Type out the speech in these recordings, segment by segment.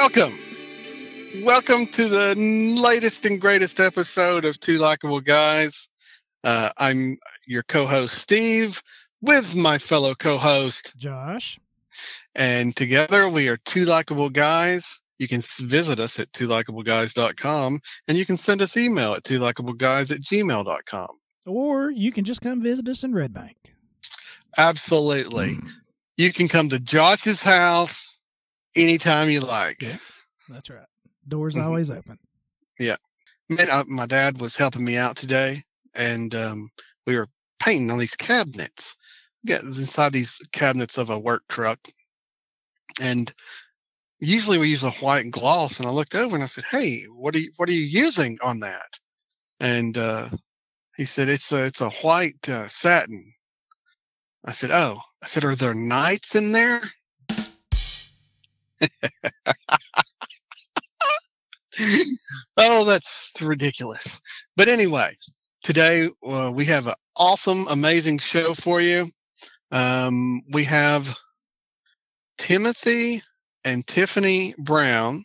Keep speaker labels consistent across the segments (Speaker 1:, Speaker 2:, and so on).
Speaker 1: Welcome. Welcome to the latest and greatest episode of Two Likeable Guys. Uh, I'm your co host, Steve, with my fellow co host,
Speaker 2: Josh.
Speaker 1: And together we are Two Likeable Guys. You can visit us at twolikeableguys.com and you can send us email at twolikeableguys at gmail.com.
Speaker 2: Or you can just come visit us in Red Bank.
Speaker 1: Absolutely. you can come to Josh's house anytime you like.
Speaker 2: Yeah, that's right. Doors mm-hmm. always open.
Speaker 1: Yeah. Man, I, my dad was helping me out today and um, we were painting on these cabinets. Get inside these cabinets of a work truck. And usually we use a white gloss and I looked over and I said, Hey, what are you what are you using on that? And uh, he said, It's a it's a white uh, satin. I said, Oh. I said, Are there nights in there? oh, that's ridiculous. But anyway, today uh, we have an awesome, amazing show for you. Um, we have Timothy and Tiffany Brown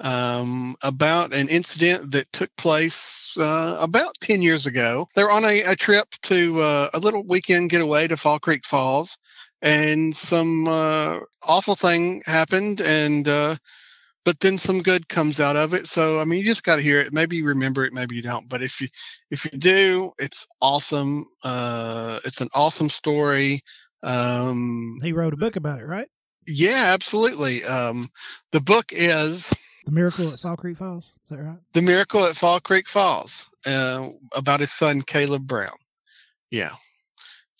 Speaker 1: um, about an incident that took place uh, about 10 years ago. They're on a, a trip to uh, a little weekend getaway to Fall Creek Falls, and some uh, awful thing happened, and uh, but then some good comes out of it. So I mean, you just got to hear it. Maybe you remember it, maybe you don't. But if you if you do, it's awesome. Uh, it's an awesome story. Um,
Speaker 2: he wrote a book about it, right?
Speaker 1: Yeah, absolutely. Um, the book is
Speaker 2: The Miracle at Fall Creek Falls. Is that right?
Speaker 1: The Miracle at Fall Creek Falls, uh, about his son Caleb Brown. Yeah.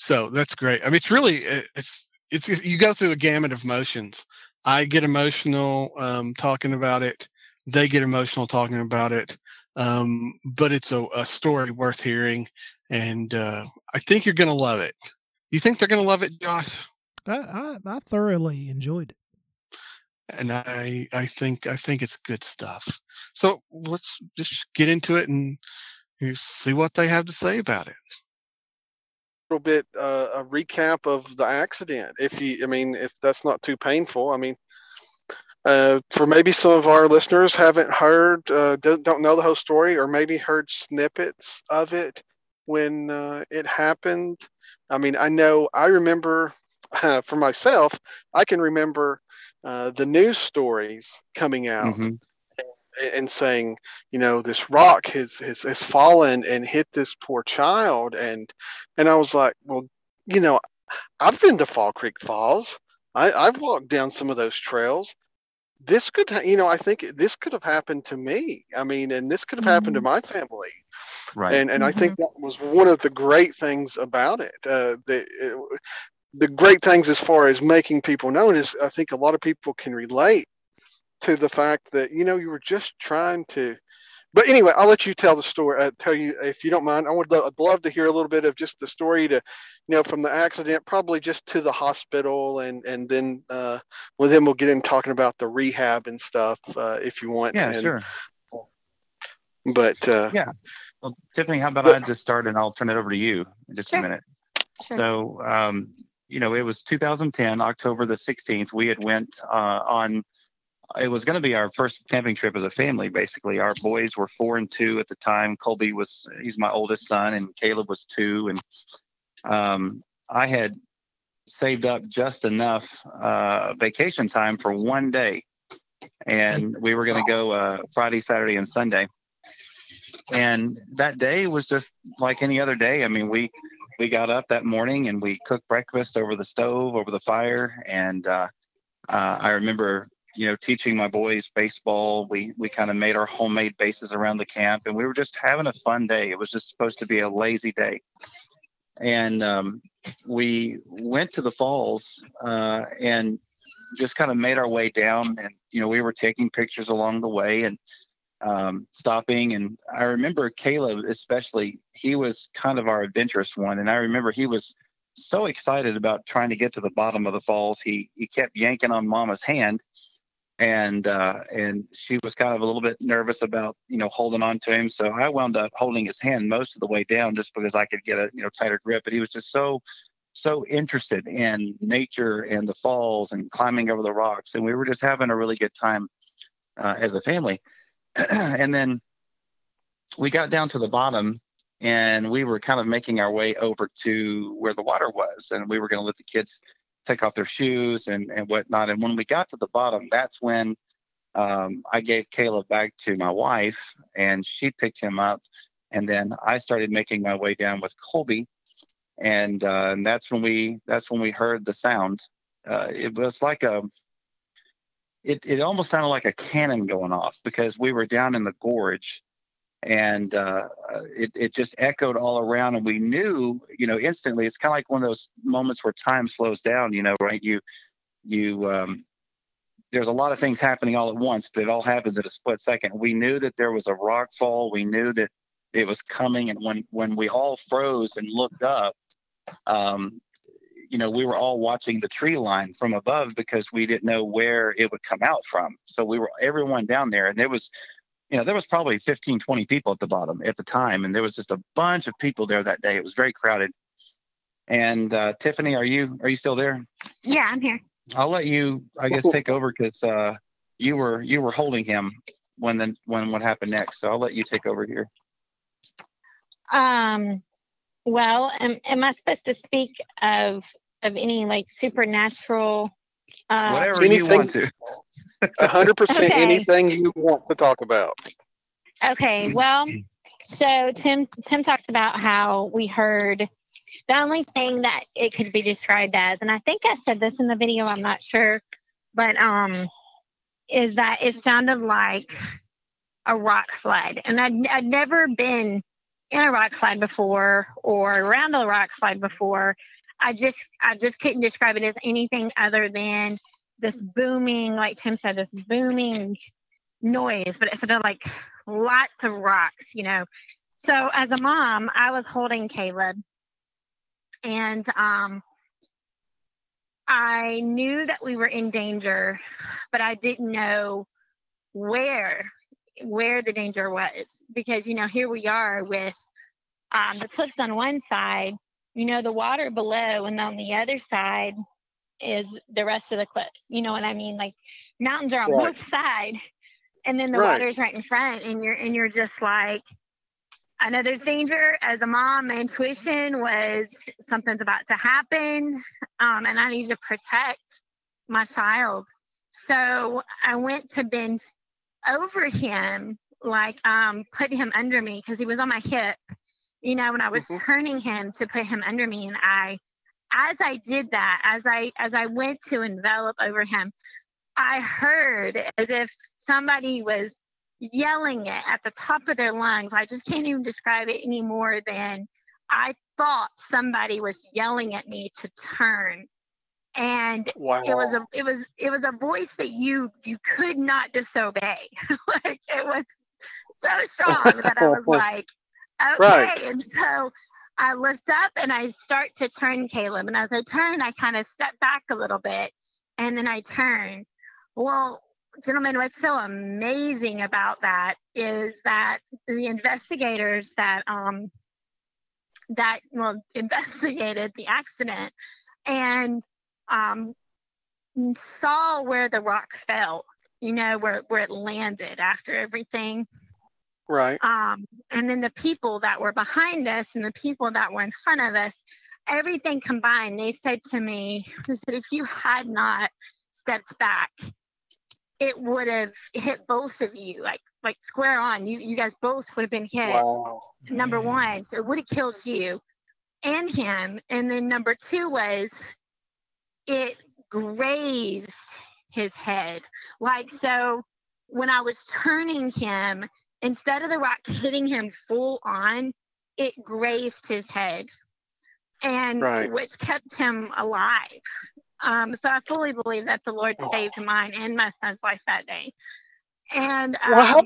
Speaker 1: So that's great. I mean, it's really it's it's you go through the gamut of emotions. I get emotional um, talking about it. They get emotional talking about it. Um, but it's a, a, story worth hearing, and uh, I think you're going to love it. You think they're going to love it, Josh?
Speaker 2: I, I, I thoroughly enjoyed it
Speaker 1: and I I think I think it's good stuff. So let's just get into it and see what they have to say about it.
Speaker 3: Little bit uh, a recap of the accident, if you I mean if that's not too painful. I mean, uh, for maybe some of our listeners haven't heard uh, don't, don't know the whole story or maybe heard snippets of it when uh, it happened. I mean, I know I remember for myself. I can remember uh, the news stories coming out mm-hmm. And, saying, you know, this rock has, has has fallen and hit this poor child, and and I was like, well, you know, I've been to Fall Creek Falls. I, I've walked down some of those trails. This could, you know, I think this could have happened to me. I mean, and this could have mm-hmm. happened to mm-hmm. my family. Right. And and mm-hmm. I think mm-hmm. that was one of the great things about it. Uh, that it, the great things as far as making people known is I think a lot of people can relate to the fact that you know you were just trying to. But anyway, I'll let you tell the story. Uh, tell you if you don't mind. I would lo- I'd love to hear a little bit of just the story to, you know, from the accident, probably just to the hospital, and and then uh, well then we'll get in talking about the rehab and stuff uh, if you want.
Speaker 4: Yeah,
Speaker 3: and,
Speaker 4: sure.
Speaker 3: But uh,
Speaker 4: yeah, well, Tiffany, how about but, I just start and I'll turn it over to you in just sure. a minute. Sure. So, um, you know, it was 2010, October the 16th. We had went uh, on. It was going to be our first camping trip as a family. Basically, our boys were four and two at the time. Colby was he's my oldest son, and Caleb was two. And um, I had saved up just enough uh, vacation time for one day, and we were going to go uh, Friday, Saturday, and Sunday. And that day was just like any other day. I mean, we we got up that morning and we cooked breakfast over the stove, over the fire. And uh, uh, I remember, you know, teaching my boys baseball. We we kind of made our homemade bases around the camp, and we were just having a fun day. It was just supposed to be a lazy day. And um, we went to the falls uh, and just kind of made our way down. And you know, we were taking pictures along the way, and um, stopping. And I remember Caleb, especially, he was kind of our adventurous one. And I remember he was so excited about trying to get to the bottom of the falls. He he kept yanking on Mama's hand, and uh, and she was kind of a little bit nervous about you know holding on to him. So I wound up holding his hand most of the way down just because I could get a you know tighter grip. But he was just so so interested in nature and the falls and climbing over the rocks, and we were just having a really good time uh, as a family. and then we got down to the bottom and we were kind of making our way over to where the water was and we were going to let the kids take off their shoes and, and whatnot. And when we got to the bottom that's when um, i gave caleb back to my wife and she picked him up. And then i started making my way down with colby. And, uh, and that's when we that's when we heard the sound. Uh, it was like a it, it almost sounded like a cannon going off because we were down in the gorge and uh, it, it just echoed all around and we knew you know instantly. It's kind of like one of those moments where time slows down you know right? You you um, there's a lot of things happening all at once but it all happens in a split second. We knew that there was a rock fall. We knew that it was coming and when when we all froze and looked up um, you know we were all watching the tree line from above because we didn't know where it would come out from. So we were everyone down there and there was you know, there was probably 15, 20 people at the bottom at the time, and there was just a bunch of people there that day. It was very crowded. And uh, Tiffany, are you are you still there?
Speaker 3: Yeah, I'm here.
Speaker 4: I'll let you, I guess, take over because uh, you were you were holding him when the when what happened next. So I'll let you take over here.
Speaker 3: Um, well, am, am I supposed to speak of of any like supernatural? Uh,
Speaker 4: Whatever you want to.
Speaker 1: A hundred percent
Speaker 3: Okay.
Speaker 1: anything you want to talk about.
Speaker 3: Okay, well, so Tim Tim talks about how we heard the only thing that it could be described as, and I think I said this in the video, I'm not sure, but um, is that it sounded like a rock slide, and I'd, I'd never been in a rock slide before or around a rock slide before. I just I just couldn't describe it as anything other than this booming, like Tim said, this booming noise, but it sounded like lots of rocks, you know. So as a mom, I was holding Caleb and um I knew that we were in danger, but I didn't know where where the danger was because you know here we are with um, the cliffs on one side, you know the water below, and on the other side is the rest of the cliffs. You know what I mean? Like mountains are on
Speaker 1: Right.
Speaker 3: both sides, and then the
Speaker 1: Right.
Speaker 3: water's right in front, and you're and you're just like, I know there's danger. As a mom, my intuition was something's about to happen, um, and I need to protect my child. So I went to bend over him, like um, put him under me because he was on my hip. You know, when I was
Speaker 1: Mhm.
Speaker 3: turning him to put him under me, and I, as I did that, as I as I went to envelop over him, I heard as if somebody was yelling it at the top of their lungs. I just can't even describe it any more than I thought somebody was yelling at me to turn. And
Speaker 1: Wow.
Speaker 3: it was a it was it was a voice that you you could not disobey. like it was so strong that I was like, okay.
Speaker 1: Right.
Speaker 3: And so I lift up and I start to turn Caleb. And as I turn, I kind of step back a little bit and then I turn. Well, gentlemen, what's so amazing about that is that the investigators that um that well investigated the accident and um saw where the rock fell, you know, where where it landed after everything
Speaker 1: Right.
Speaker 3: um, and then the people that were behind us and the people that were in front of us, everything combined, they said to me, they said, if you had not stepped back, it would have hit both of you, like like square on. You you guys both would have been hit.
Speaker 1: Wow.
Speaker 3: Number one, so it would have killed you and him. And then number two was it grazed his head. Like so when I was turning him, instead of the rock hitting him full on, it grazed his head. And
Speaker 1: Right.
Speaker 3: which kept him alive. Um, so I fully believe that the Lord
Speaker 1: Oh.
Speaker 3: saved mine and my son's life that day. And um,
Speaker 1: Well, how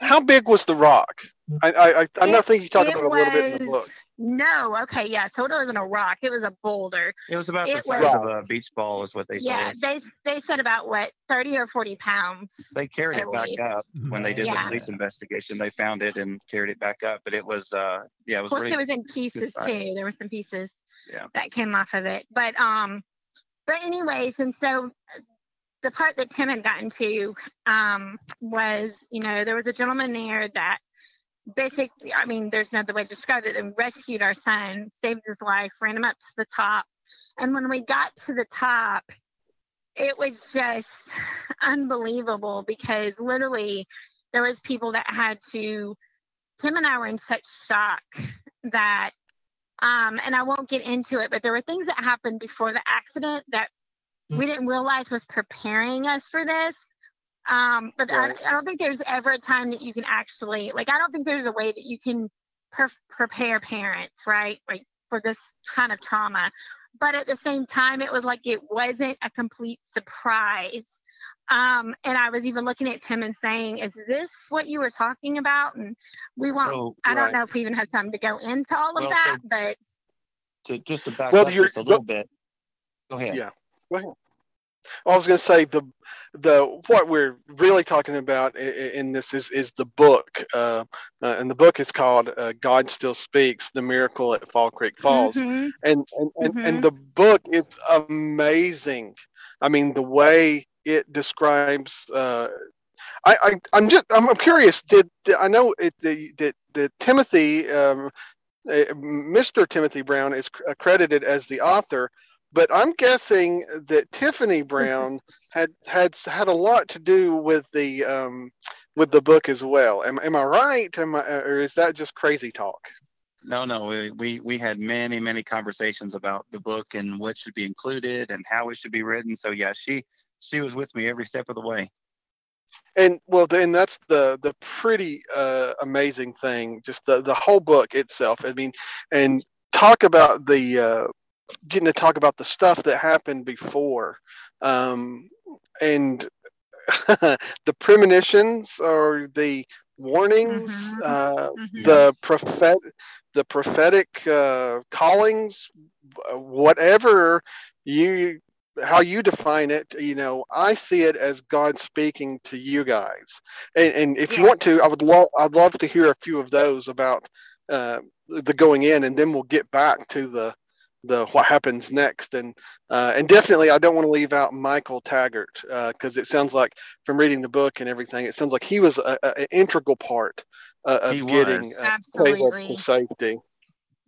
Speaker 1: how big was the rock? I I I, I know-
Speaker 3: It-
Speaker 1: think you talk about it a little bit in the book.
Speaker 3: No, okay, yeah. So it wasn't a rock; it was a boulder.
Speaker 4: It was about
Speaker 3: It
Speaker 4: the size
Speaker 1: was-
Speaker 4: of a beach ball, is what they
Speaker 3: yeah,
Speaker 4: said.
Speaker 3: they they said about what thirty or forty pounds.
Speaker 4: They carried it back
Speaker 3: least.
Speaker 4: up when they did
Speaker 3: Yeah.
Speaker 4: the police investigation. They found it and carried it back up, but it was, uh, yeah, it
Speaker 3: Of
Speaker 4: was
Speaker 3: course,
Speaker 4: really
Speaker 3: it was in pieces too. There were some pieces
Speaker 4: Yeah.
Speaker 3: that came off of it. But um, but anyways, and so the part that Tim had gotten to um was, you know, there was a gentleman there that basically, I mean, there's no other way to describe it. And rescued our son, saved his life, ran him up to the top, and when we got to the top. It was just unbelievable because literally there was people that had to Tim and I were in such shock that um and I won't get into it, but there were things that happened before the accident that we didn't realize was preparing us for this. Um, but
Speaker 1: Right.
Speaker 3: I, I don't think there's ever a time that you can actually like I don't think there's a way that you can per- prepare parents, right? Like for this kind of trauma. But at the same time, it was like it wasn't a complete surprise. Um, and I was even looking at Tim and saying, "Is this what you were talking about?" And we won't.
Speaker 4: So
Speaker 3: I don't know if we even have time to go into all of
Speaker 4: Well,
Speaker 3: that,
Speaker 4: so-
Speaker 3: but
Speaker 4: to just to back
Speaker 1: Well,
Speaker 4: up
Speaker 1: you're-
Speaker 4: just a little bit. Go ahead.
Speaker 1: Yeah. Go ahead. I was going to say the the what we're really talking about i- i- in this is is the book, uh, uh, and the book is called uh, "God Still Speaks: The Miracle at Fall Creek Falls."
Speaker 3: Mhm.
Speaker 1: and and, and,
Speaker 3: Mhm.
Speaker 1: and the book is amazing i mean the way it describes uh i, I i'm just i'm, I'm curious did, did i know it the that the timothy um uh, mr timothy brown is cr- accredited as the author but i'm guessing that tiffany brown had had had a lot to do with the um with the book as well am, am i right am I, or is that just crazy talk
Speaker 4: No, no, we, we we had many many conversations about the book and what should be included and how it should be written. So yeah, she she was with me every step of the way.
Speaker 1: and well then that's the the pretty uh amazing thing just the the whole book itself i mean and talk about the uh getting to talk about the stuff that happened before um and the premonitions or the warnings
Speaker 3: Mhm.
Speaker 1: uh
Speaker 3: Mhm.
Speaker 1: the prophet the prophetic uh callings uh, whatever you how you define it you know i see it as god speaking to you guys and, and if you want to i would love i'd love to hear a few of those about uh, the going in and then we'll get back to the the what happens next and uh, and definitely i don't want to leave out michael taggart because it sounds like from reading the book and everything it sounds like he was a, a, an integral part uh, of
Speaker 4: He
Speaker 1: getting
Speaker 4: was.
Speaker 1: uh, Caleb to safety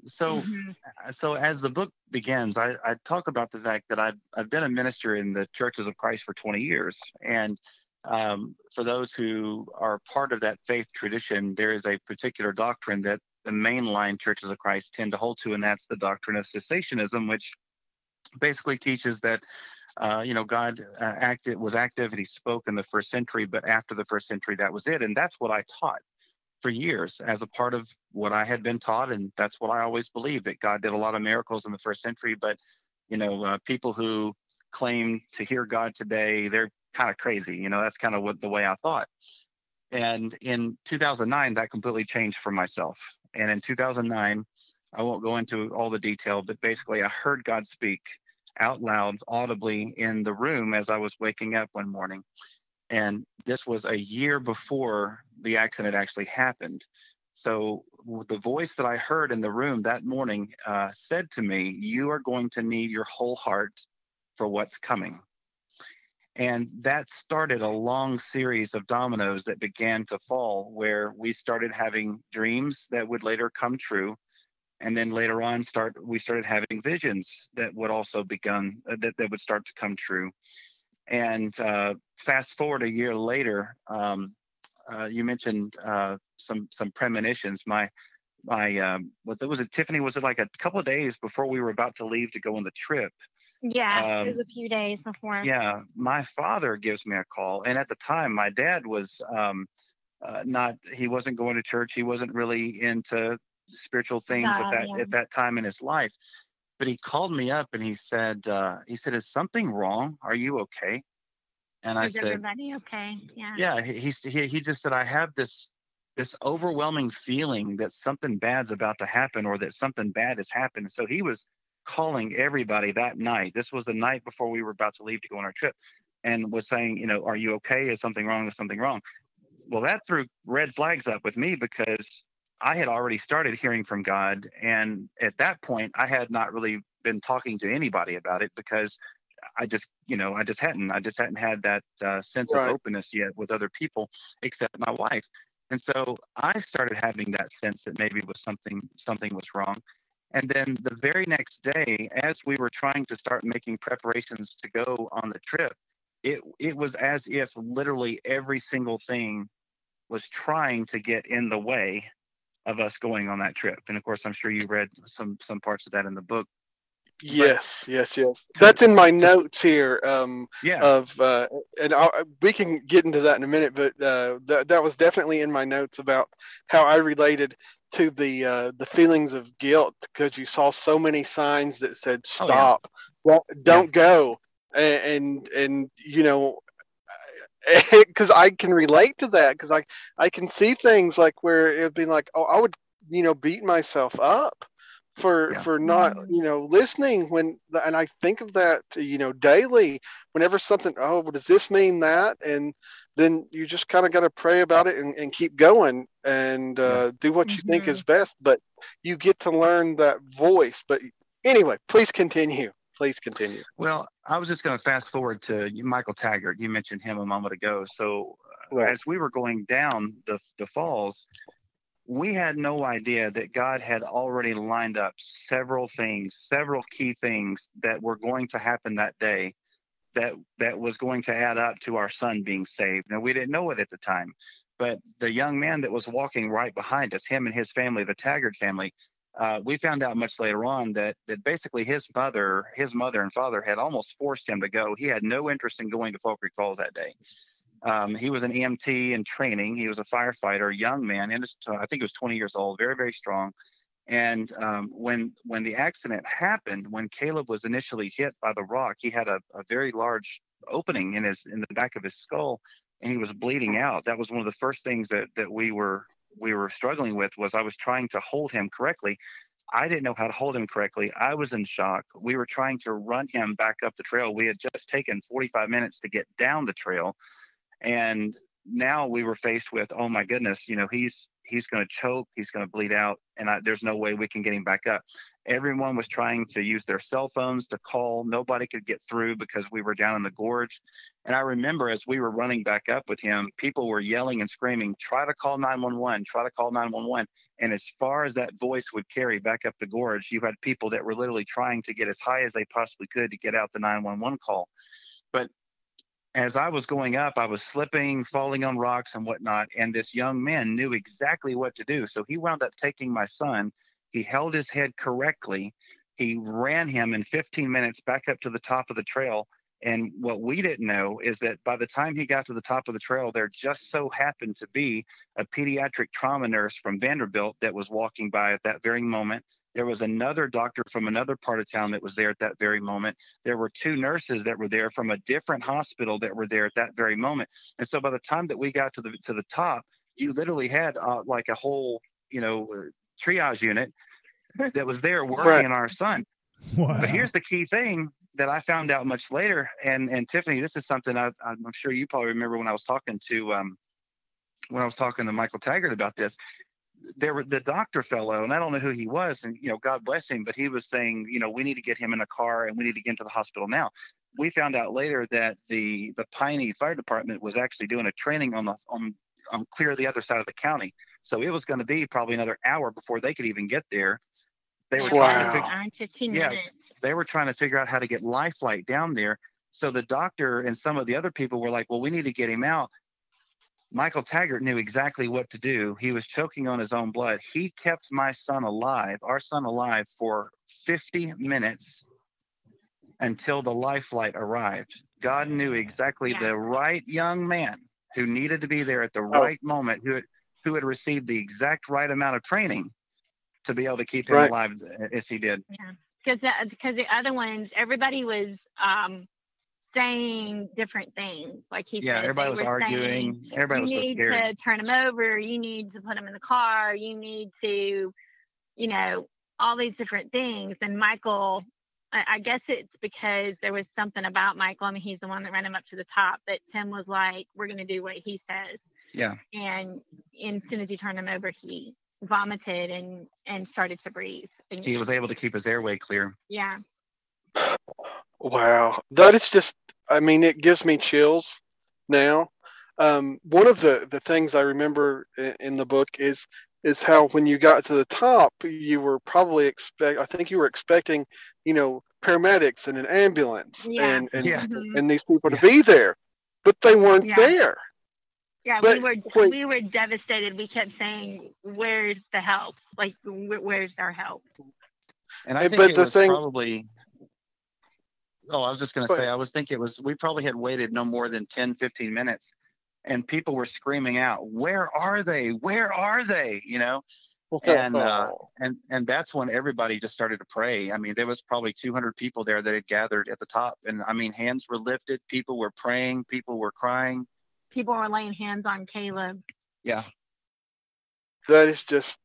Speaker 4: So
Speaker 3: Mhm.
Speaker 4: Uh, so as the book begins, I, I talk about the fact that I've, I've been a minister in the churches of Christ for 20 years. And um, for those who are part of that faith tradition, there is a particular doctrine that the mainline churches of Christ tend to hold to, and that's the doctrine of cessationism, which basically teaches that. Uh, you know, God uh, acted was active and He spoke in the first century, but after the first century, that was it, and that's what I taught for years as a part of what I had been taught, and that's what I always believed that God did a lot of miracles in the first century. But you know, uh, people who claim to hear God today, they're kind of crazy. You know, that's kind of what the way I thought. And in 2009, that completely changed for myself. And in 2009, I won't go into all the detail, but basically, I heard God speak out loud, audibly in the room as I was waking up one morning. And this was a year before the accident actually happened. So the voice that I heard in the room that morning uh, said to me, You are going to need your whole heart for what's coming. And that started a long series of dominoes that began to fall, where we started having dreams that would later come true. And then later on, start we started having visions that would also begun uh, that, that would start to come true. And uh, fast forward a year later, um, uh, you mentioned uh, some some premonitions. My my um, what was it? Tiffany was it like a couple of days before we were about to leave to go on the trip?
Speaker 3: Yeah, it
Speaker 4: Um,
Speaker 3: was a few days before.
Speaker 4: Yeah, my father gives me a call, and at the time, my dad was um, uh, not. He wasn't going to church. He wasn't really into spiritual things at that
Speaker 3: yeah.
Speaker 4: at that time in his life. But he called me up and he said, uh, he said, "Is something wrong? Are you okay?" And I
Speaker 3: Is
Speaker 4: said,
Speaker 3: everybody okay? Yeah.
Speaker 4: yeah he he he just said i have this this overwhelming feeling that something bad's about to happen or that something bad has happened. So he was calling everybody that night. This was the night before we were about to leave to go on our trip and was saying, you know, are you okay? Is something wrong? Is something wrong? Well, that threw red flags up with me because I had already started hearing from God. And at that point, I had not really been talking to anybody about it because I just, you know, I just hadn't, I just hadn't had that uh, sense
Speaker 1: Right.
Speaker 4: of openness yet with other people except my wife. And so I started having that sense that maybe was something, something was wrong. And then the very next day, as we were trying to start making preparations to go on the trip, it it was as if literally every single thing was trying to get in the way of us going on that trip. And of course, I'm sure you read some some parts of that in the book.
Speaker 1: Yes, yes, yes. That's in my notes here. Um,
Speaker 4: Yeah.
Speaker 1: of uh, and i we can get into that in a minute, but uh, that that was definitely in my notes about how I related to the uh, the feelings of guilt because you saw so many signs that said
Speaker 4: Oh, yeah.
Speaker 1: stop, don't, don't go, and, and and you know. Because I can relate to that, because I I can see things like where it would be like, oh, I would you know beat myself up for
Speaker 4: Yeah.
Speaker 1: for not you know listening when and I think of that you know daily whenever something oh well, does this mean that and then you just kind of got to pray about it and, and keep going and uh, do what you think
Speaker 3: Mhm.
Speaker 1: is best but you get to learn that voice but anyway please continue please continue
Speaker 4: Well, I was just going to fast forward to Michael Taggart. You mentioned him a moment ago. So uh,
Speaker 1: Right.
Speaker 4: as we were going down the the falls, we had no idea that God had already lined up several things, several key things that were going to happen that day that that was going to add up to our son being saved. Now we didn't know it at the time, but the young man that was walking right behind us, him and his family, the Taggart family, uh, we found out much later on that that basically his mother, his mother and father had almost forced him to go. He had no interest in going to Fall Creek Falls that day. Um, he was an EMT in training. He was a firefighter, young man, his, I think he was 20 years old, very very strong. And um, when when the accident happened, when Caleb was initially hit by the rock, he had a, a very large opening in his in the back of his skull, and he was bleeding out. That was one of the first things that that we were we were struggling with was I was trying to hold him correctly. I didn't know how to hold him correctly. I was in shock. We were trying to run him back up the trail. We had just taken 45 minutes to get down the trail, and now we were faced with, oh my goodness, you know, he's he's going to choke, he's going to bleed out, and I, there's no way we can get him back up. Everyone was trying to use their cell phones to call. Nobody could get through because we were down in the gorge. And I remember as we were running back up with him, people were yelling and screaming, try to call 911, try to call 911. And as far as that voice would carry back up the gorge, you had people that were literally trying to get as high as they possibly could to get out the 911 call. But as I was going up, I was slipping, falling on rocks and whatnot. And this young man knew exactly what to do. So he wound up taking my son. He held his head correctly. He ran him in 15 minutes back up to the top of the trail. And what we didn't know is that by the time he got to the top of the trail, there just so happened to be a pediatric trauma nurse from Vanderbilt that was walking by at that very moment. There was another doctor from another part of town that was there at that very moment. There were two nurses that were there from a different hospital that were there at that very moment. And so by the time that we got to the to the top, you literally had uh, like a whole, you know, uh, triage unit that was there working
Speaker 1: Right.
Speaker 4: on our son.
Speaker 2: Wow.
Speaker 4: But here's the key thing that I found out much later, and and Tiffany, this is something I, I'm sure you probably remember when I was talking to um, when I was talking to Michael Taggart about this. There were the doctor fellow, and I don't know who he was, and you know, God bless him, but he was saying, you know, we need to get him in a car and we need to get him to the hospital now. We found out later that the the Piney Fire Department was actually doing a training on the on on clear the other side of the county, so it was going to be probably another hour before they could even get there. They were
Speaker 3: Yeah,
Speaker 4: trying to figure,
Speaker 3: hour and 15
Speaker 4: Yeah.
Speaker 3: minutes.
Speaker 4: they were trying to figure out how to get life flight down there. So the doctor and some of the other people were like, well, we need to get him out. Michael Taggart knew exactly what to do. He was choking on his own blood. He kept my son alive, our son alive, for 50 minutes until the life flight arrived. God knew exactly
Speaker 3: Yeah.
Speaker 4: the right young man who needed to be there at the
Speaker 1: Oh.
Speaker 4: right moment, who had, who had received the exact right amount of training to be able to keep him
Speaker 1: Right.
Speaker 4: alive as he did.
Speaker 3: because because the other ones, everybody was um, saying different things. Like he
Speaker 4: Yeah,
Speaker 3: said,
Speaker 4: everybody was
Speaker 3: were saying,
Speaker 4: arguing. Everybody
Speaker 3: you
Speaker 4: was so
Speaker 3: need to turn him over. You need to put him in the car. You need to, you know, all these different things. And Michael, I, I guess it's because there was something about Michael. I mean, he's the one that ran him up to the top. That Tim was like, "We're going to do what he says."
Speaker 4: Yeah.
Speaker 3: And, and as soon as he turned him over, he vomited and and started to breathe. And,
Speaker 4: He was able to keep his airway clear.
Speaker 3: yeah.
Speaker 1: Wow, that is just. I mean, it gives me chills now. Um, one of the the things I remember in, in the book is is how when you got to the top, you were probably expect. I think you were expecting, you know, paramedics and an ambulance
Speaker 3: Yeah.
Speaker 1: and and,
Speaker 4: Yeah.
Speaker 1: And these people to
Speaker 4: Yeah.
Speaker 1: be there, but they weren't
Speaker 3: Yeah.
Speaker 1: there.
Speaker 3: Yeah,
Speaker 1: But
Speaker 3: we were
Speaker 1: wait.
Speaker 3: we were devastated. We kept saying, "Where's the help? Like, wh- where's our help?"
Speaker 4: And I think
Speaker 1: but
Speaker 4: it
Speaker 1: the
Speaker 4: was
Speaker 1: thing-
Speaker 4: probably. Oh, I was just going
Speaker 1: Go
Speaker 4: to say. I was thinking it was, we probably had waited no more than 10, 15 minutes and people were screaming out, Where are they? Where are they? You know, and, uh, and, and that's when everybody just started to pray. I mean, there was probably 200 people there that had gathered at the top. And I mean, hands were lifted, people were praying, people were crying.
Speaker 3: People were laying hands on Caleb.
Speaker 4: Yeah.
Speaker 1: that is just.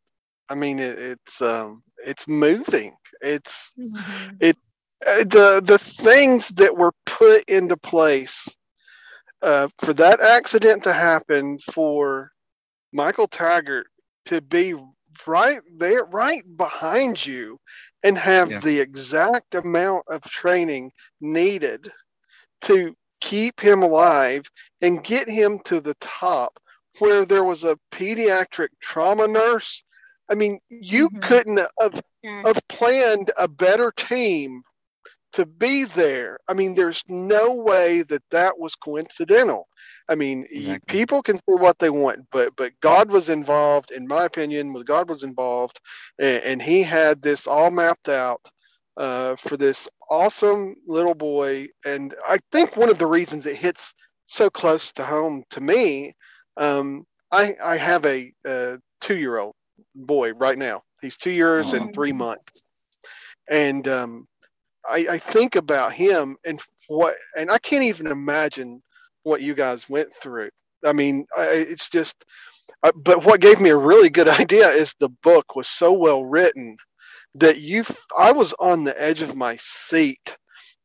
Speaker 1: I mean, it, it's um, it's moving. It's
Speaker 3: Mhm.
Speaker 1: uh, the the things that were put into place uh, for that accident to happen for Michael Taggart to be right there right behind you and have
Speaker 4: Yeah.
Speaker 1: the exact amount of training needed to keep him alive and get him to the top where there was a pediatric trauma nurse i mean you
Speaker 3: Mhm.
Speaker 1: couldn't have
Speaker 3: Yeah.
Speaker 1: have planned a better team to be there. I mean, there's no way that that was coincidental. I mean, y-
Speaker 4: Exactly.
Speaker 1: people can say what they want, but but God was involved, in my opinion. Was God was involved, and, and He had this all mapped out uh, for this awesome little boy. And I think one of the reasons it hits so close to home to me, um, I I have a, uh two year old boy right now. He's two years and three months, and um, I, I think about him and what, and I can't even imagine what you guys went through. I mean, I, it's just, uh, but what gave me a really good idea is the book was so well written that you, I was on the edge of my seat.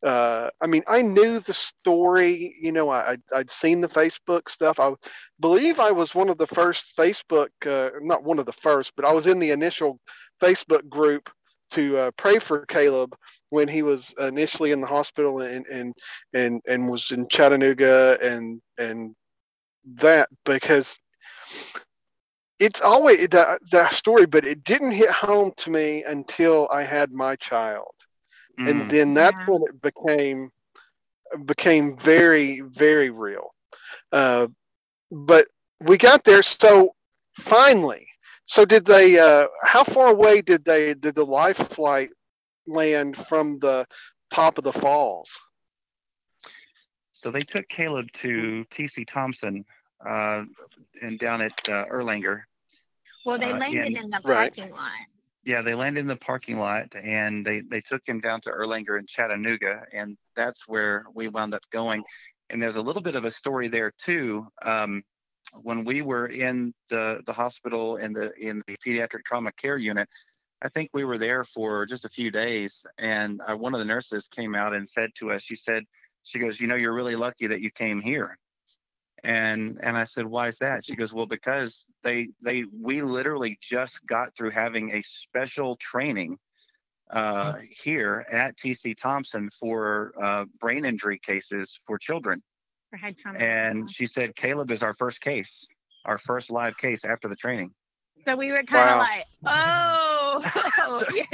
Speaker 1: Uh, I mean, I knew the story. You know, I, I'd, I'd seen the Facebook stuff. I believe I was one of the first Facebook, uh, not one of the first, but I was in the initial Facebook group to uh, pray for Caleb when he was initially in the hospital and and and and was in Chattanooga and and that because it's always that that story, but it didn't hit home to me until I had my child,
Speaker 4: Mm.
Speaker 1: and then that's
Speaker 3: Yeah.
Speaker 1: when it became became very very real. Uh, but we got there, so finally. So did they? Uh, how far away did they? Did the life flight land from the top of the falls?
Speaker 4: So they took Caleb to TC Thompson uh, and down at uh, Erlanger.
Speaker 3: Well, they
Speaker 4: Uh,
Speaker 3: landed
Speaker 4: and-
Speaker 3: in the
Speaker 1: Right.
Speaker 3: parking lot.
Speaker 4: Yeah, they landed in the parking lot and they, they took him down to Erlanger in Chattanooga, and that's where we wound up going. And there's a little bit of a story there too. Um, when we were in the, the hospital in the in the pediatric trauma care unit, I think we were there for just a few days, and uh, one of the nurses came out and said to us, she said, she goes, you know, you're really lucky that you came here. And and I said, why is that? She goes, well, because they they we literally just got through having a special training uh, here at TC Thompson for uh, brain injury cases for children.
Speaker 3: For head trauma.
Speaker 4: And she said, Caleb is our first case, our first live case after the training.
Speaker 3: so we were kind of
Speaker 1: Wow.
Speaker 3: like, oh,
Speaker 4: So-
Speaker 3: you're,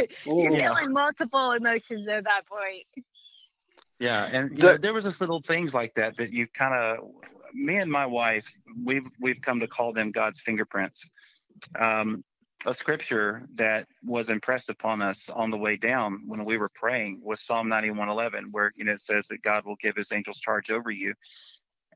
Speaker 3: you're
Speaker 4: Yeah.
Speaker 3: feeling multiple emotions at that point.
Speaker 4: Yeah, and
Speaker 1: The-
Speaker 4: know, there was just little things like that that you kind of, me and my wife, we've we've come to call them God's fingerprints. Um, a scripture that was impressed upon us on the way down when we were praying was Psalm 91:11, where you know it says that God will give His angels charge over you,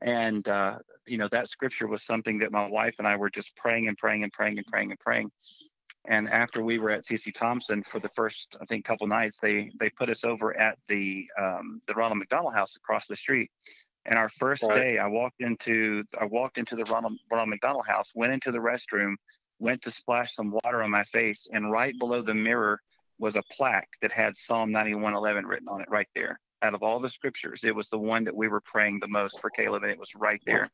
Speaker 4: and uh, you know that scripture was something that my wife and I were just praying and praying and praying and praying and praying. And after we were at TC Thompson for the first, I think, couple nights, they they put us over at the um, the Ronald McDonald House across the street. And our first
Speaker 1: Right.
Speaker 4: day, I walked into I walked into the Ronald Ronald McDonald House, went into the restroom, went to splash some water on my face, and right below the mirror was a plaque that had Psalm 91:11 written on it right there. Out of all the scriptures, it was the one that we were praying the most for Caleb, and it was right there.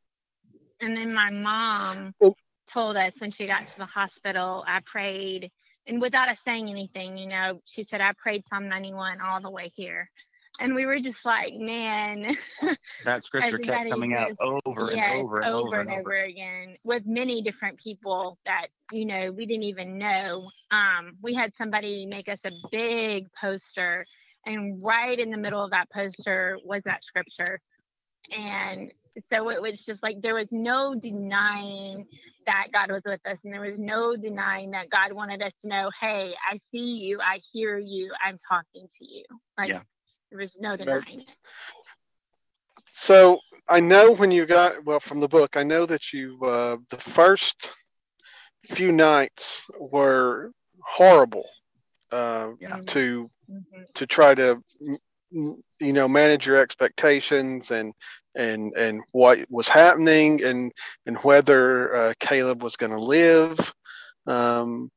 Speaker 3: And then my mom
Speaker 1: Oh.
Speaker 3: Told us when she got to the hospital, I prayed, and without us saying anything, you know, she said, I prayed Psalm 91 all the way here. And we were just like, man,
Speaker 4: That scripture kept coming out over and
Speaker 3: yes,
Speaker 4: over and over and over.
Speaker 3: over again with many different people that, you know, we didn't even know. Um, we had somebody make us a big poster, and right in the middle of that poster was that scripture. And so it was just like there was no denying that God was with us, and there was no denying that God wanted us to know, hey, I see you, I hear you, I'm talking to you. Like
Speaker 4: Yeah.
Speaker 3: there was no denying it.
Speaker 1: So I know when you got well from the book, I know that you uh, the first few nights were horrible uh,
Speaker 4: Yeah.
Speaker 1: To
Speaker 3: mhm.
Speaker 1: to try to you know manage your expectations and and and what was happening and and whether uh, Caleb was going to live. Um,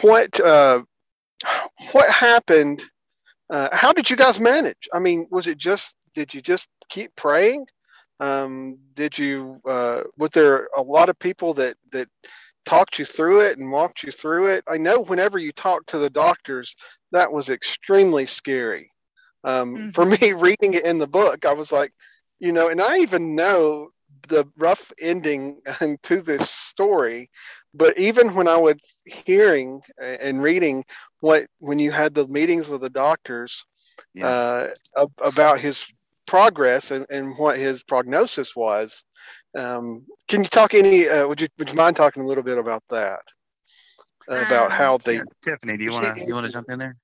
Speaker 1: what uh, what happened? Uh, how did you guys manage? I mean, was it just did you just keep praying? Um, did you uh, was there a lot of people that that talked you through it and walked you through it? I know whenever you talked to the doctors, that was extremely scary. Um, For me, reading it in the book, I was like, you know, and I even know the rough ending to this story, but even when I was hearing and reading what when you had the meetings with the doctors
Speaker 4: Yeah.
Speaker 1: uh, ab- about his progress and, and what his prognosis was, um, can you talk any? Uh, would you would you mind talking a little bit about that? About
Speaker 3: Um,
Speaker 1: how they
Speaker 4: Yeah. Tiffany, do you
Speaker 1: you
Speaker 4: want to you want to jump in there?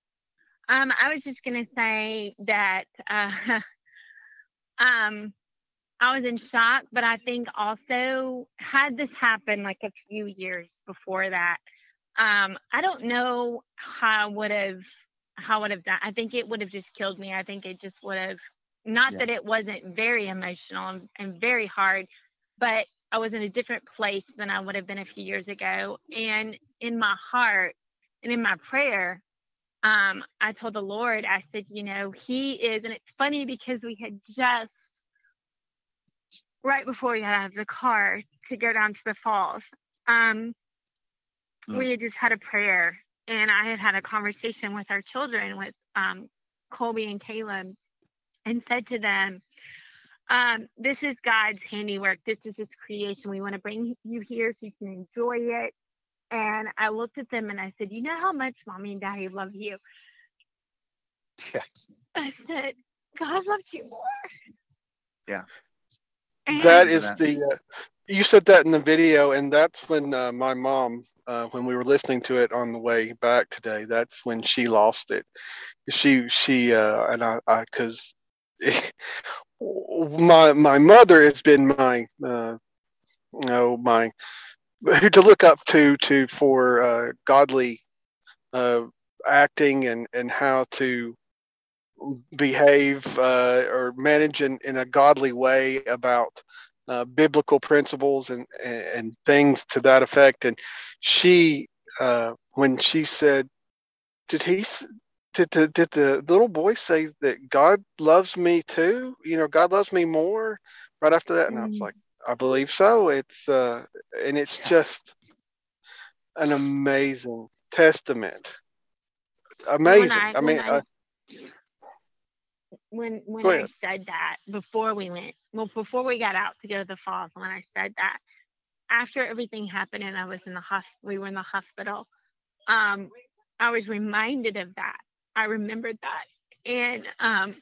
Speaker 3: Um, I was just gonna say that uh, um, I was in shock, but I think also had this happened like a few years before that, um, I don't know how I would have how I would have done. I think it would have just killed me. I think it just would have not
Speaker 4: Yeah.
Speaker 3: that it wasn't very emotional and, and very hard, but I was in a different place than I would have been a few years ago. And in my heart and in my prayer, um, I told the Lord, I said, you know, He is, and it's funny because we had just right before we got out of the car to go down to the falls, um,
Speaker 4: Mm.
Speaker 3: we had just had a prayer, and I had had a conversation with our children, with um, Colby and Caleb, and said to them, um, this is God's handiwork. This is His creation. We want to bring you here so you can enjoy it. And I looked at them and I said, You know how much mommy and daddy love you?
Speaker 4: Yeah.
Speaker 3: I said, God loves you more.
Speaker 4: Yeah.
Speaker 3: And
Speaker 1: that the uh, you said that in the video and that's when uh, my mom uh, when we were listening to it on the way back today that's when she lost it she she uh and i i because my my mother has been my uh you know my who to look up to to for uh godly uh acting and and how to behave uh, or manage in, in a godly way about uh, biblical principles and, and and things to that effect. And she, uh, when she said, "Did he? Did the did the little boy say that God loves me too? You know, God loves me more." Right after that, and I was
Speaker 3: Mm.
Speaker 1: like, "I believe so." It's uh, and it's just an amazing testament. Amazing.
Speaker 3: I,
Speaker 1: I, mean,
Speaker 3: when
Speaker 1: uh,
Speaker 3: when when I said that before we went, well, before we got out to go to the falls, when I said that, after everything happened and I was in the hospital, we were in the hospital. Um, I was reminded of that. I remembered that, and um,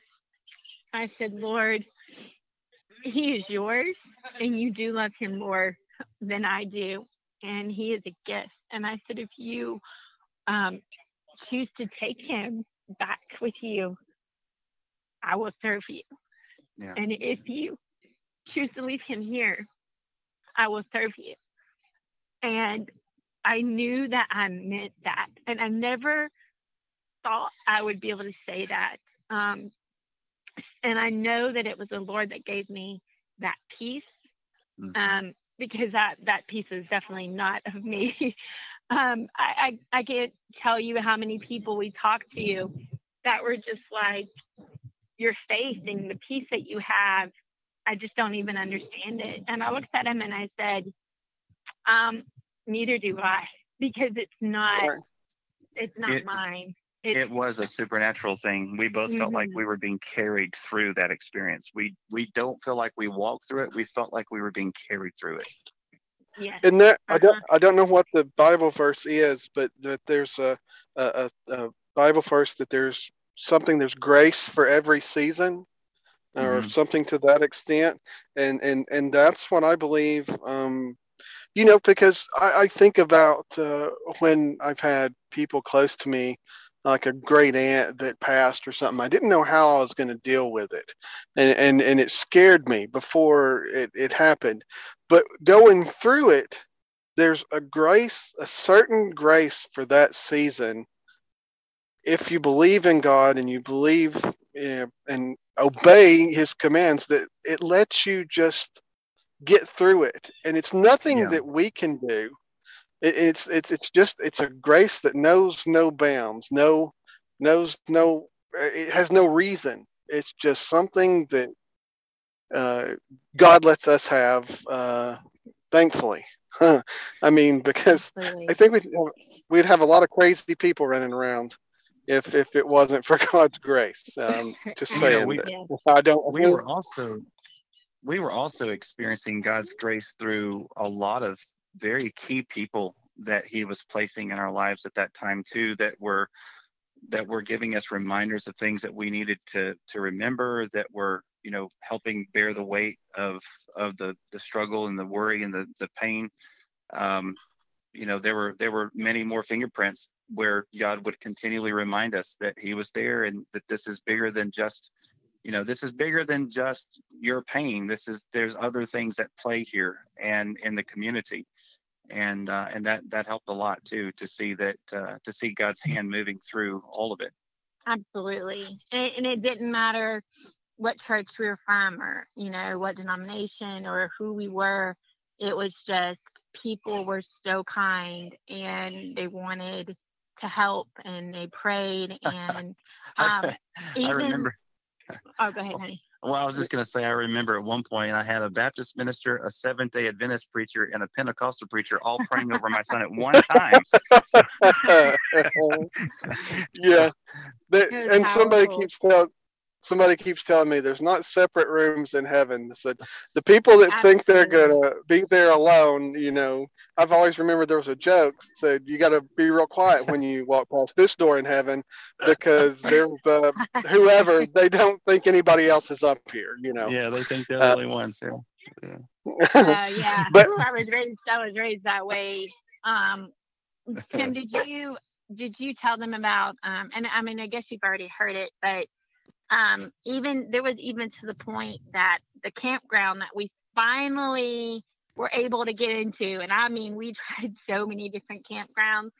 Speaker 3: I said, Lord, He is yours, and you do love Him more than I do, and He is a gift. And I said, if you um, choose to take Him back with you, I will serve you.
Speaker 4: Yeah.
Speaker 3: And if you choose to leave him here, I will serve you. And I knew that I meant that, and I never thought I would be able to say that. Um, and I know that it was the Lord that gave me that peace,
Speaker 4: Mhm.
Speaker 3: um, because that that peace is definitely not of me. um, I, I I can't tell you how many people we talked to you that were just like, your faith and the peace that you have, I just don't even understand it. And I looked at him and I said, um, neither do I, because it's not
Speaker 1: Right.
Speaker 3: it's not
Speaker 4: It-
Speaker 3: mine.
Speaker 4: It was a supernatural thing. We both felt like
Speaker 3: Mhm.
Speaker 4: we were being carried through that experience. We we don't feel like we walked through it. We felt like we were being carried through it.
Speaker 3: Yes.
Speaker 1: And that I don't
Speaker 3: Uh-huh.
Speaker 1: I don't know what the Bible verse is, but that there's a a, a, a Bible verse that there's something there's grace for every season, or
Speaker 4: Mhm.
Speaker 1: something to that extent, and and and that's what I believe. Um, you know, because I, I think about uh, when I've had people close to me, like a great aunt that passed or something. I didn't know how I was going to deal with it, and and and it scared me before it it happened. But going through it, there's a grace, a certain grace for that season. If you believe in God and you believe and obey His commands, that it lets you just get through it, and it's nothing
Speaker 4: Yeah.
Speaker 1: that we can do. It, it's it's it's just it's a grace that knows no bounds, no knows no. It has no reason. It's just something that uh, God lets us have. Uh, thankfully, I mean, because
Speaker 3: Absolutely.
Speaker 1: I think we'd we'd have a lot of crazy people running around if if it wasn't for God's grace. Um, just
Speaker 4: You know,
Speaker 1: saying
Speaker 4: we-
Speaker 1: that I don't.
Speaker 4: we were also we were also experiencing God's grace through a lot of very key people that he was placing in our lives at that time too that were that were giving us reminders of things that we needed to to remember that were you know helping bear the weight of of the the struggle and the worry and the the pain. Um you know there were there were many more fingerprints where God would continually remind us that he was there and that this is bigger than just you know this is bigger than just your pain. This is there's other things at play here and in the community and uh, and that that helped a lot too to see that uh, to see God's hand moving through all of it.
Speaker 3: Absolutely. And, and it didn't matter what church we were from or, you know, what denomination or who we were. It was just people were so kind and they wanted to help and they prayed and um
Speaker 4: I,
Speaker 3: even
Speaker 4: remember.
Speaker 3: Oh go ahead honey
Speaker 4: well I was just going to say I remember at one point I had a Baptist minister a Seventh Day Adventist preacher and a Pentecostal preacher all praying over my son at one time.
Speaker 1: Yeah, That-
Speaker 3: It was
Speaker 1: and somebody keeps telling somebody keeps telling me there's not separate rooms in heaven. So the people that think they're gonna be there alone, you know, I've always remembered there was a joke that said you got to be real quiet when you walk past this door in heaven because there's uh, whoever they don't think anybody else is up here. You know.
Speaker 4: yeah they think they're
Speaker 1: Uh,
Speaker 4: the only ones yeah. yeah.
Speaker 3: uh, yeah
Speaker 1: But-
Speaker 3: Ooh, i was raised i was raised that way um tim did you did you tell them about um and i mean i guess you've already heard it but um even there was even to the point that the campground that we finally were able to get into and i mean we tried so many different campgrounds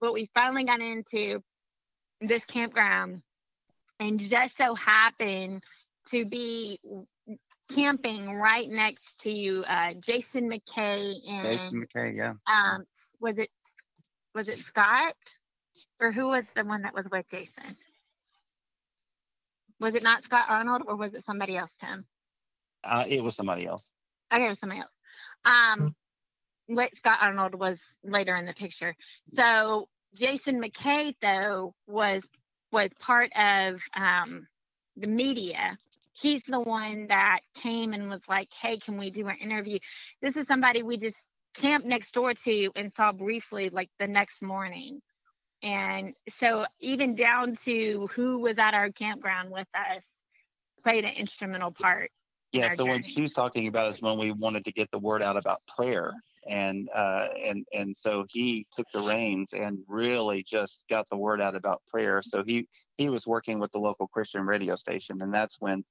Speaker 3: but we finally got into this campground and just so happened to be camping right next to uh, Jason McKay and
Speaker 4: Jason McKay yeah
Speaker 3: um, was it was it Scott or who was the one that was with Jason? Was it not Scott Arnold or was it somebody else, Tim?
Speaker 4: uh, it was somebody else
Speaker 3: Okay, it was somebody else. Um, wait, Scott Arnold was later in the picture. So Jason McKay though was was part of um, the media. He's the one that came and was like, "Hey, can we do an interview?" This is somebody we just camped next door to and saw briefly, like the next morning. And so even down to who was at our campground with us played an instrumental part.
Speaker 4: Yeah,
Speaker 3: our
Speaker 4: so what
Speaker 3: journey.
Speaker 4: she's talking about is when we wanted to get the word out about prayer, and uh, and and so he took the reins and really just got the word out about prayer. So he he was working with the local Christian radio station, and that's when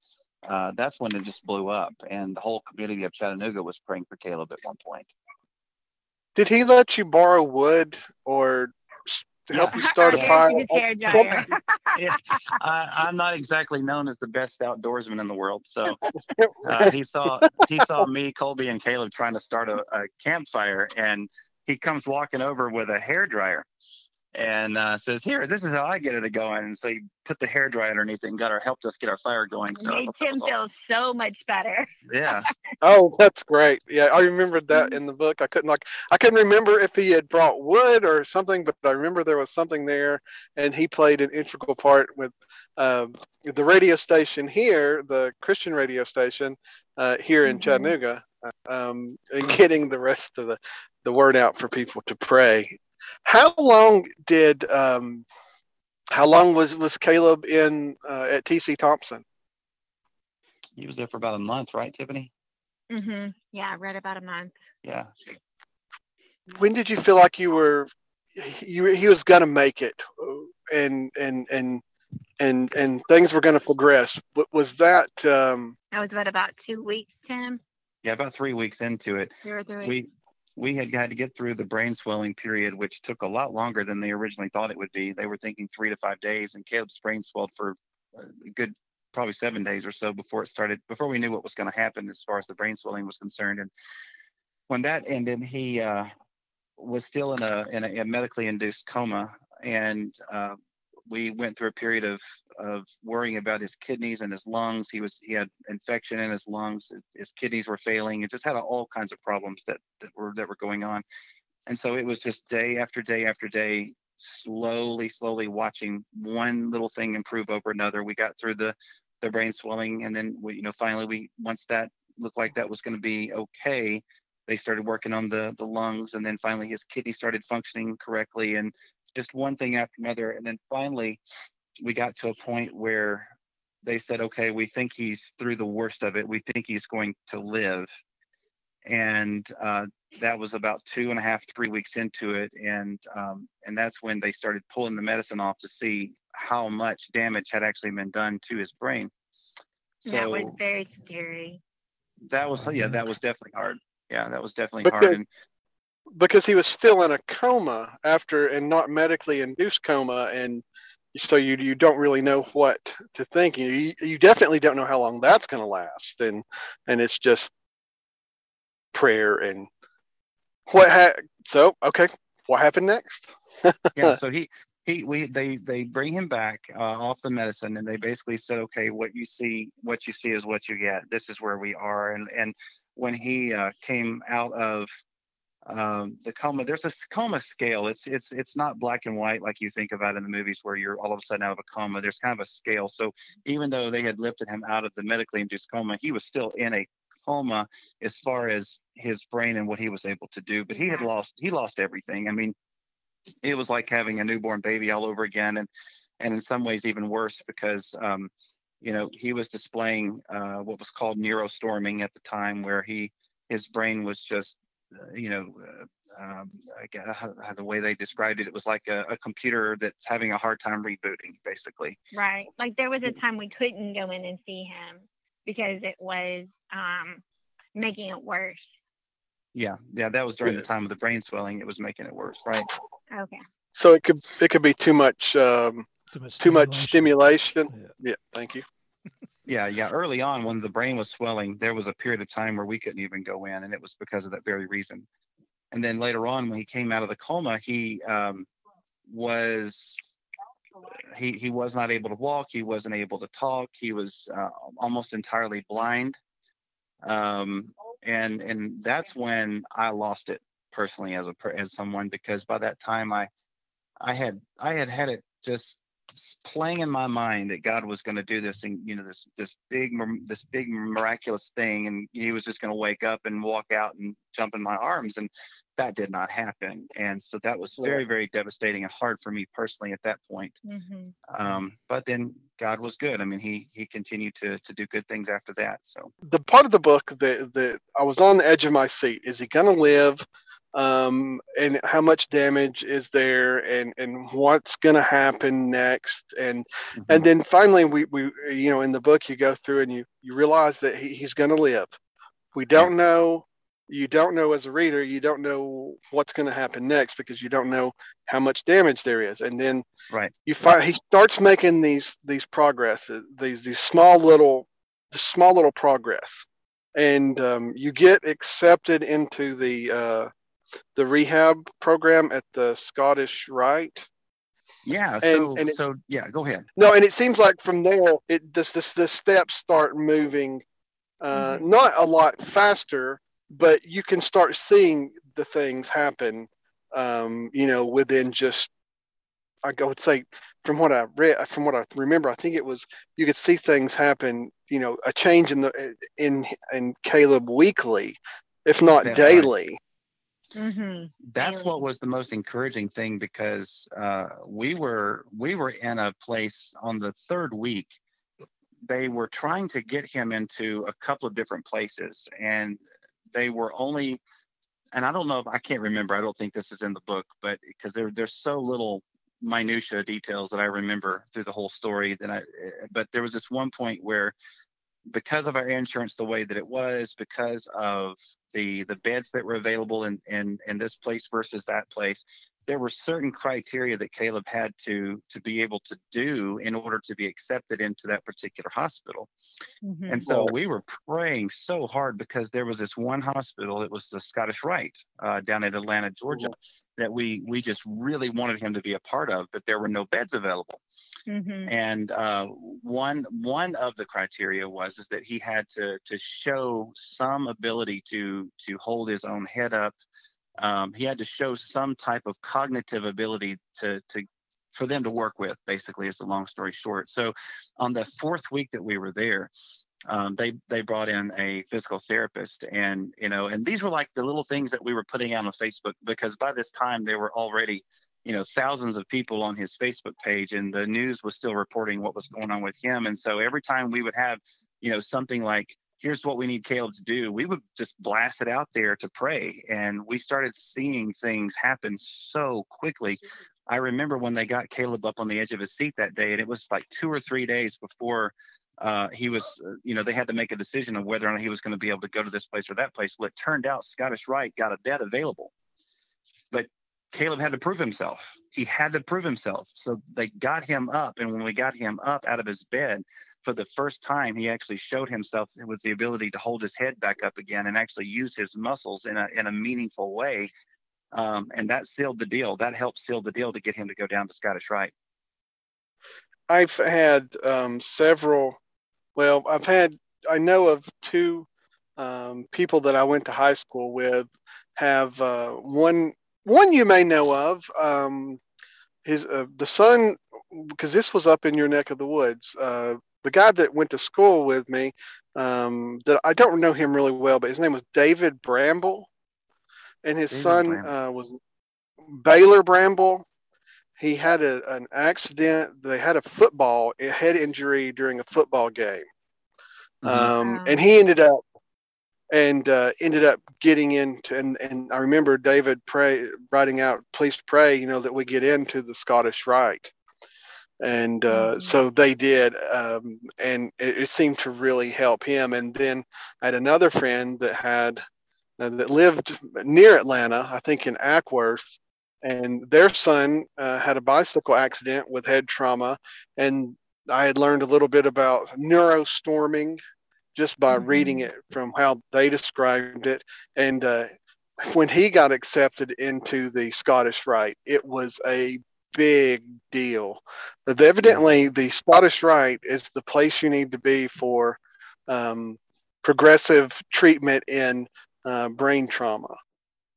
Speaker 4: uh, that's when it just blew up, and the whole community of Chattanooga was praying for Caleb at one point.
Speaker 1: Did he let you borrow wood or s- help
Speaker 4: Yeah.
Speaker 1: you start a fire?
Speaker 3: his hair dryer.
Speaker 4: yeah, I, I'm not exactly known as the best outdoorsman in the world. So uh, he saw he saw me, Colby, and Caleb trying to start a, a campfire, and he comes walking over with a hair dryer, and uh, says, "Here, this is how I get it going." And so he put the hair dryer underneath it and got our helped us get our fire going. So
Speaker 3: Made Tim
Speaker 4: was
Speaker 3: feel so much better.
Speaker 4: yeah,
Speaker 1: Oh, that's great. Yeah, I remembered that in the book. I couldn't like I couldn't remember if he had brought wood or something, but I remember there was something there, and he played an integral part with um, the radio station here, the Christian radio station uh, here in
Speaker 3: Mhm.
Speaker 1: Chattanooga, uh, um, and getting the rest of the the word out for people to pray. How long did um, how long was was Caleb in uh, at TC Thompson?
Speaker 4: he was there for about a month, right, Tiffany?
Speaker 3: Mm-hmm. Yeah, right about a month.
Speaker 4: Yeah.
Speaker 1: when did you feel like you were you he was gonna make it and and and and and things were gonna progress Wa- was that um
Speaker 3: That was what about two weeks, Tim?
Speaker 4: Yeah, about three weeks into it,
Speaker 3: Two or three.
Speaker 4: we we had had to get through the brain swelling period, which took a lot longer than they originally thought it would be. They were thinking three to five days, and Caleb's brain swelled for a good probably seven days or so before it started, before we knew what was going to happen as far as the brain swelling was concerned. And when that ended, he uh, was still in a in a, a medically induced coma, and uh, we went through a period of of worrying about his kidneys and his lungs. He was he had infection in his lungs. His, kidneys were failing. It just had all kinds of problems that that were that were going on. And so it was just day after day after day, slowly, slowly watching one little thing improve over another. We got through the the brain swelling, and then we, you know, finally we once that looked like that was going to be okay, they started working on the the lungs, and then finally his kidney started functioning correctly, and just one thing after another, and then finally we got to a point where they said, okay, we think he's through the worst of it. We think he's going to live. And uh, that was about two and a half, three weeks into it. And um, and that's when they started pulling the medicine off to see how much damage had actually been done to his brain. So
Speaker 3: that was very scary.
Speaker 4: that was yeah, that was definitely hard. Yeah, that was definitely
Speaker 1: Because-
Speaker 4: hard. And
Speaker 1: because he was still in a coma after and not medically induced coma and so you you don't really know what to think. You you definitely don't know how long that's going to last and and it's just prayer and what ha- so okay what happened next?
Speaker 4: Yeah so he he we they they bring him back uh, off the medicine and they basically said okay what you see what you see is what you get. This is where we are. And and when he uh, came out of um, the coma there's a coma scale. It's it's it's not black and white like you think about in the movies where you're all of a sudden out of a coma. There's kind of a scale. So even though they had lifted him out of the medically induced coma he was still in a coma as far as his brain and what he was able to do. But he had lost he lost everything. I mean it was like having a newborn baby all over again and and in some ways even worse because um, you know he was displaying uh, what was called neurostorming at the time where he his brain was just you know uh, um, I guess how, how the way they described it it was like a, a computer that's having a hard time rebooting basically
Speaker 3: Right. Like there was a time we couldn't go in and see him because it was um making it worse.
Speaker 4: yeah yeah that was during the time of the brain swelling it was making it worse right
Speaker 3: Okay.
Speaker 1: so it could it could be too much um
Speaker 2: Too much
Speaker 1: too much
Speaker 2: stimulation.
Speaker 1: stimulation
Speaker 2: Yeah.
Speaker 1: yeah thank you
Speaker 4: Yeah, yeah. Early on, when the brain was swelling, there was a period of time where we couldn't even go in, and it was because of that very reason. And then later on, when he came out of the coma, he um, was he he was not able to walk. He wasn't able to talk. He was uh, almost entirely blind. Um, and and that's when I lost it personally as a as someone because by that time I I had I had had it just playing in my mind that God was going to do this and you know this this big this big miraculous thing and he was just going to wake up and walk out and jump in my arms and that did not happen and so that was very very devastating and hard for me personally at that point
Speaker 3: hmm
Speaker 4: um, but then God was good I mean he he continued to to do good things after that so
Speaker 1: the part of the book that that I was on the edge of my seat. Is he going to live? Um, and how much damage is there? And and what's going to happen next? And and then finally, we we you know in the book you go through and you you realize that he, he's going to live. We don't know you don't know as a reader, you don't know what's going to happen next because you don't know how much damage there is. And then
Speaker 4: right.
Speaker 1: you find he starts making these these progress, these these small little, the small little progress, and um, you get accepted into the uh, the rehab program at the Scottish Rite.
Speaker 4: Yeah. So, and, and it, so yeah, go ahead.
Speaker 1: No, and it seems like from there, it this this the steps start moving, uh, mm-hmm. not a lot faster, but you can start seeing the things happen um, you know within just i would say from what i read from what i remember i think it was you could see things happen you know a change in the in in caleb weekly if not That's daily
Speaker 4: right. Mm-hmm. That's what was the most encouraging thing because uh, we were we were in a place on the third week. They were trying to get him into a couple of different places, and they were only and I don't know if I can't remember. I don't think this is in the book, but because there there's so little minutia details that I remember through the whole story that I but there was this one point where because of our insurance the way that it was because of the the beds that were available in in in this place versus that place there were certain criteria that Caleb had to to be able to do in order to be accepted into that particular hospital. Mm-hmm. And so we were praying so hard because there was this one hospital, it was the Scottish Rite uh, down in Atlanta, Georgia, that we we just really wanted him to be a part of, but there were no beds available. Mm-hmm. And uh, one one of the criteria was is that he had to to show some ability to to hold his own head up um, he had to show some type of cognitive ability to to for them to work with basically is the long story short. So on the fourth week that we were there um, they they brought in a physical therapist and you know and these were like the little things that we were putting out on facebook because by this time there were already you know thousands of people on his facebook page and the news was still reporting what was going on with him. And so every time we would have you know something like here's what we need Caleb to do, we would just blast it out there to pray. And we started seeing things happen so quickly. I remember when they got Caleb up on the edge of his seat that day, and it was like two or three days before uh, he was, uh, you know, they had to make a decision of whether or not he was going to be able to go to this place or that place. Well, it turned out Scottish Rite got a bed available, but Caleb had to prove himself. He had to prove himself. So they got him up, and when we got him up out of his bed, for the first time, he actually showed himself with the ability to hold his head back up again and actually use his muscles in a in a meaningful way. Um, and that sealed the deal. That helped seal the deal to get him to go down to Scottish Rite.
Speaker 1: I've had um, several. Well, I've had. I know of two um, people that I went to high school with. Have uh, one. One you may know of. Um, his uh, the son, because this was up in your neck of the woods. Uh, the guy that went to school with me, um, that I don't know him really well, but his name was David Bramble, and his David son uh, was Baylor Bramble. He had a, an accident. They had a football a head injury during a football game, mm-hmm. um, and he ended up and uh, ended up getting into and, and I remember David pray writing out, please pray, you know, that we get into the Scottish Rite and uh, mm-hmm. so they did um, and it, it, seemed to really help him and then i had another friend that had uh, that lived near atlanta i think in acworth and their son uh, had a bicycle accident with head trauma and i had learned a little bit about neurostorming just by mm-hmm. reading it from how they described it and uh, when he got accepted into the scottish rite it was a big deal. But evidently, the Scottish Rite is the place you need to be for um, progressive treatment in uh, brain trauma.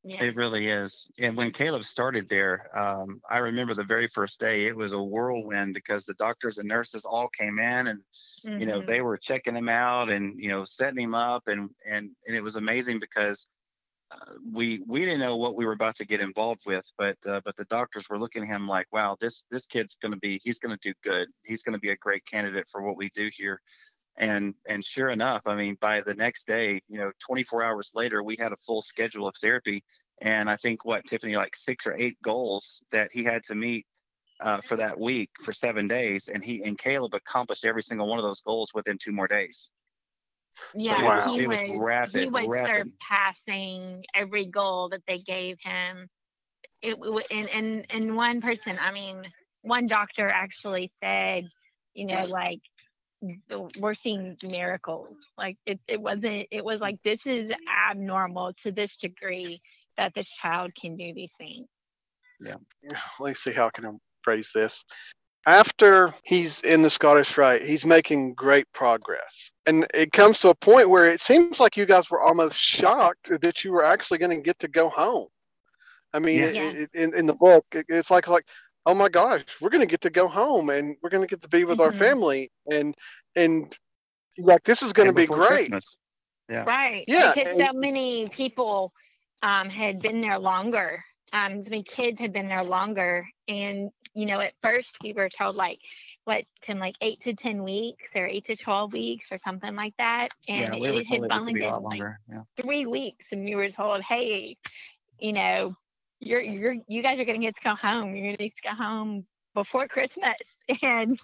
Speaker 4: Yeah. It really is. And when Caleb started there, um, I remember the very first day, it was a whirlwind because the doctors and nurses all came in and, mm-hmm. you know, mm-hmm. they were checking him out and, you know, setting him up. And, and, and it was amazing because we we didn't know what we were about to get involved with, but uh, but the doctors were looking at him like, wow, this this kid's going to be he's going to do good. He's going to be a great candidate for what we do here. And and sure enough, I mean, by the next day, you know, 24 hours later, we had a full schedule of therapy, and I think what Tiffany like six or eight goals that he had to meet uh, for that week for seven days, and he and Caleb accomplished every single one of those goals within two more days.
Speaker 3: Yeah,
Speaker 1: Wow.
Speaker 3: he
Speaker 4: was
Speaker 3: was
Speaker 4: rapid,
Speaker 3: he was
Speaker 4: rapid.
Speaker 3: surpassing every goal that they gave him. It and and and one person, I mean, one doctor actually said, you know, like we're seeing miracles. Like it it wasn't it was like this is abnormal to this degree that this child can do these things. Yeah.
Speaker 1: Let me see how I can phrase this. After he's in the Scottish Rite, he's making great progress. And it comes to a point where it seems like you guys were almost shocked that you were actually going to get to go home. I mean,
Speaker 4: Yeah.
Speaker 1: it- it- in, in the book, it- it's like, like, oh my gosh, we're going to get to go home and we're going to get to be with our
Speaker 3: Mhm.
Speaker 1: family. And, and like, this is going to be great.
Speaker 4: Christmas. Yeah.
Speaker 3: Right.
Speaker 1: Yeah,
Speaker 3: Because
Speaker 1: and-
Speaker 3: so many people um, had been there longer. Um, so many kids had been there longer. And, you know, at first we were told like, what, Tim, like eight to 10 weeks or eight to 12 weeks or something like that. And
Speaker 4: yeah, we were
Speaker 3: it had
Speaker 4: told it
Speaker 3: only
Speaker 4: would be a
Speaker 3: been like.
Speaker 4: Yeah.
Speaker 3: three weeks. And we were told, hey, you know, you're, you're, you guys are going to get to go home. You're going to get to go home before Christmas. And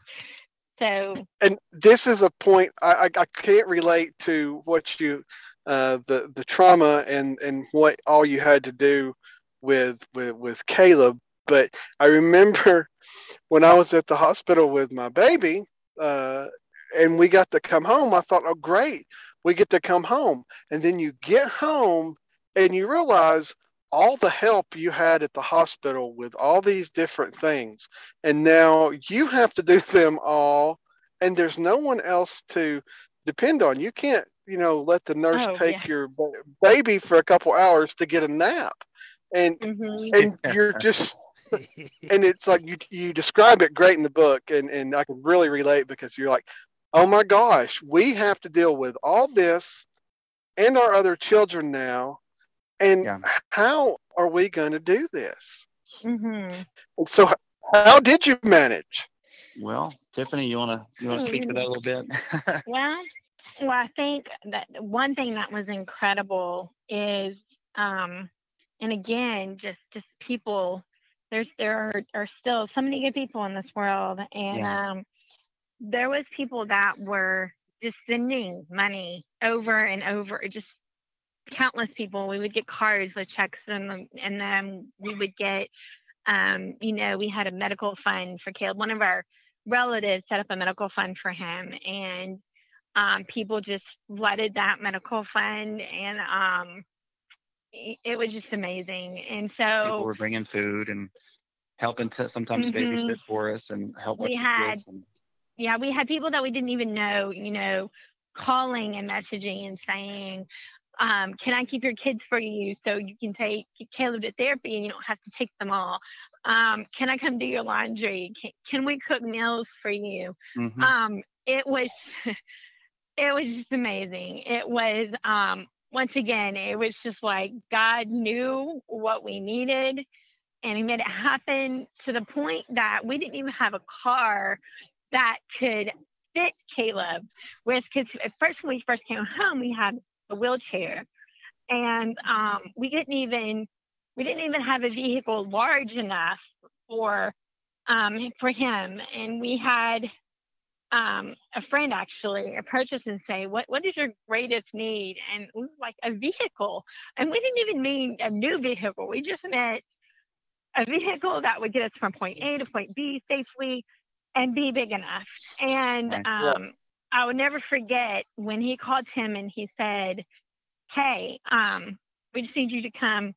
Speaker 3: so,
Speaker 1: and this is a point I, I, I can't relate to what you uh, the the trauma and and what all you had to do with with with Caleb. But I remember when I was at the hospital with my baby, uh, and we got to come home. I thought, oh great, we get to come home. And then you get home and you realize all the help you had at the hospital with all these different things and now you have to do them all and there's no one else to depend on you can't you know let the nurse
Speaker 3: Oh,
Speaker 1: take
Speaker 3: yeah.
Speaker 1: your baby for a couple hours to get a nap and
Speaker 3: mhm.
Speaker 1: and you're just and it's like you you describe it great in the book and and I can really relate because you're like oh my gosh we have to deal with all this and our other children now and
Speaker 4: Yeah.
Speaker 1: how are we going to do this
Speaker 3: Mhm.
Speaker 1: and so how did you manage
Speaker 4: Well, Tiffany, you wanna you wanna speak to that a little bit?
Speaker 3: Well, well, I think that one thing that was incredible is, um, and again, just just people. There's there are, are still so many good people in this world, and
Speaker 4: Yeah.
Speaker 3: um, there was people that were just sending money over and over, just countless people. We would get cards with checks in them, and then we would get, um, you know, we had a medical fund for Caleb. One of our relatives set up a medical fund for him, and um, people just flooded that medical fund, and um, it was just amazing. And
Speaker 4: People
Speaker 3: so
Speaker 4: were bringing food and helping to sometimes
Speaker 3: Mhm.
Speaker 4: babysit for us and help
Speaker 3: We
Speaker 4: with the
Speaker 3: had-.
Speaker 4: And,
Speaker 3: yeah, we had people that we didn't even know, you know, calling and messaging and saying, um, can I keep your kids for you so you can take Caleb to therapy and you don't have to take them all? Um, can I come do your laundry? Can, can we cook meals for you?
Speaker 4: Mhm.
Speaker 3: um it was it was just amazing it was um once again it was just like god knew what we needed and he made it happen to the point that we didn't even have a car that could fit caleb with because at first when we first came home we had a wheelchair and um we didn't even we didn't even have a vehicle large enough for um for him and we had um, a friend actually approach us and say, "What what is your greatest need?" And we were like a vehicle, and we didn't even mean a new vehicle. We just meant a vehicle that would get us from point A to point B safely and be big enough. And um, I would never forget when he called Tim and he said, "Hey, um, we just need you to come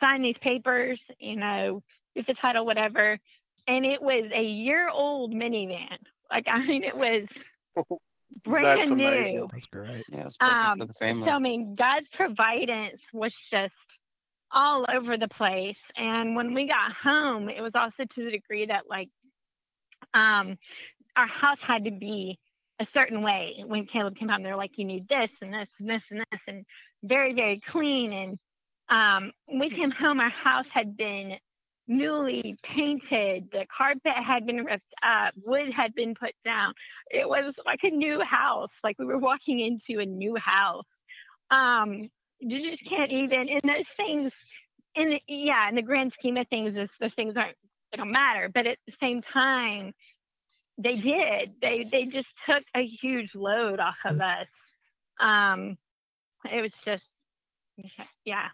Speaker 3: sign these papers. You know, get the title, whatever." And it was a year old minivan. Like I mean, it was brand
Speaker 1: That's amazing.
Speaker 3: new.
Speaker 2: That's great.
Speaker 4: yeah,
Speaker 3: Um,
Speaker 4: for the family.
Speaker 3: So I mean, God's providence was just all over the place. And when we got home, it was also to the degree that like um our house had to be a certain way. When Caleb came home, they're like, you need this and this and this and this and very, very clean. And um when we came home, our house had been newly painted. The carpet had been ripped up, wood had been put down. It was like a new house. Like we were walking into a new house. Um, you just can't even and those things in the, yeah, in the grand scheme of things, those, those things aren't they don't matter. But at the same time, they did. They they just took a huge load off of us. Um, it was just, yeah.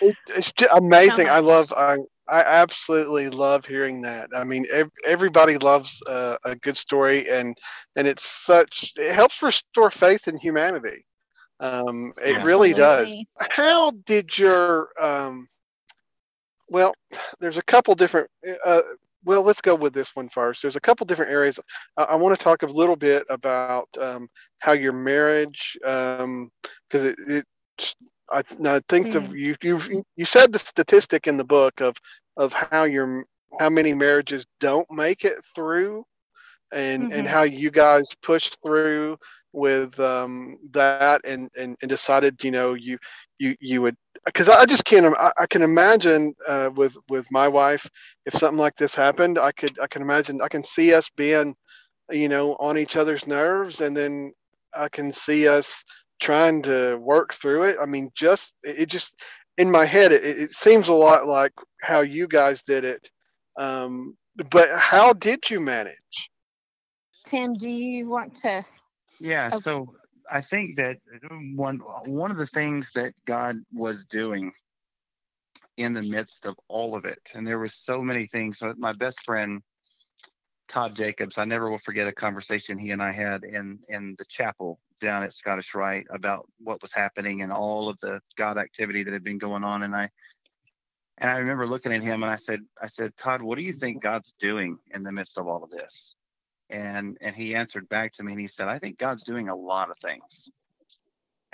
Speaker 1: It, it's just amazing. I love. I I absolutely love hearing that. I mean, ev- everybody loves uh, a good story, and and it's such. It helps restore faith in humanity. Um, it
Speaker 4: Yeah.
Speaker 1: really does. How did your um, well, there's a couple different. Uh, well, let's go with this one first. There's a couple different areas. I, I want to talk a little bit about um, how your marriage, because it, it, I, I think the
Speaker 3: Mhm.
Speaker 1: you you you said the statistic in the book of of how your how many marriages don't make it through, and and
Speaker 3: Mhm.
Speaker 1: how you guys push through with um, that and, and and decided you know you you you would because I just can't I, I can imagine uh, with with my wife if something like this happened I could I can imagine I can see us being you know on each other's nerves and then I can see us trying to work through it I mean just it just in my head it, it seems a lot like how you guys did it um, but how did you manage
Speaker 3: Tim, do you want to?
Speaker 4: Yeah,
Speaker 3: Okay.
Speaker 4: so I think that um, one one of the things that God was doing in the midst of all of it, and there were so many things. Uh, my best friend Todd Jacobs, I never will forget a conversation he and I had in in the chapel down at Scottish Rite about what was happening and all of the God activity that had been going on. And I and I remember looking at him and I said, I said, Todd, what do you think God's doing in the midst of all of this? And and he answered back to me and he said i think god's doing a lot of things.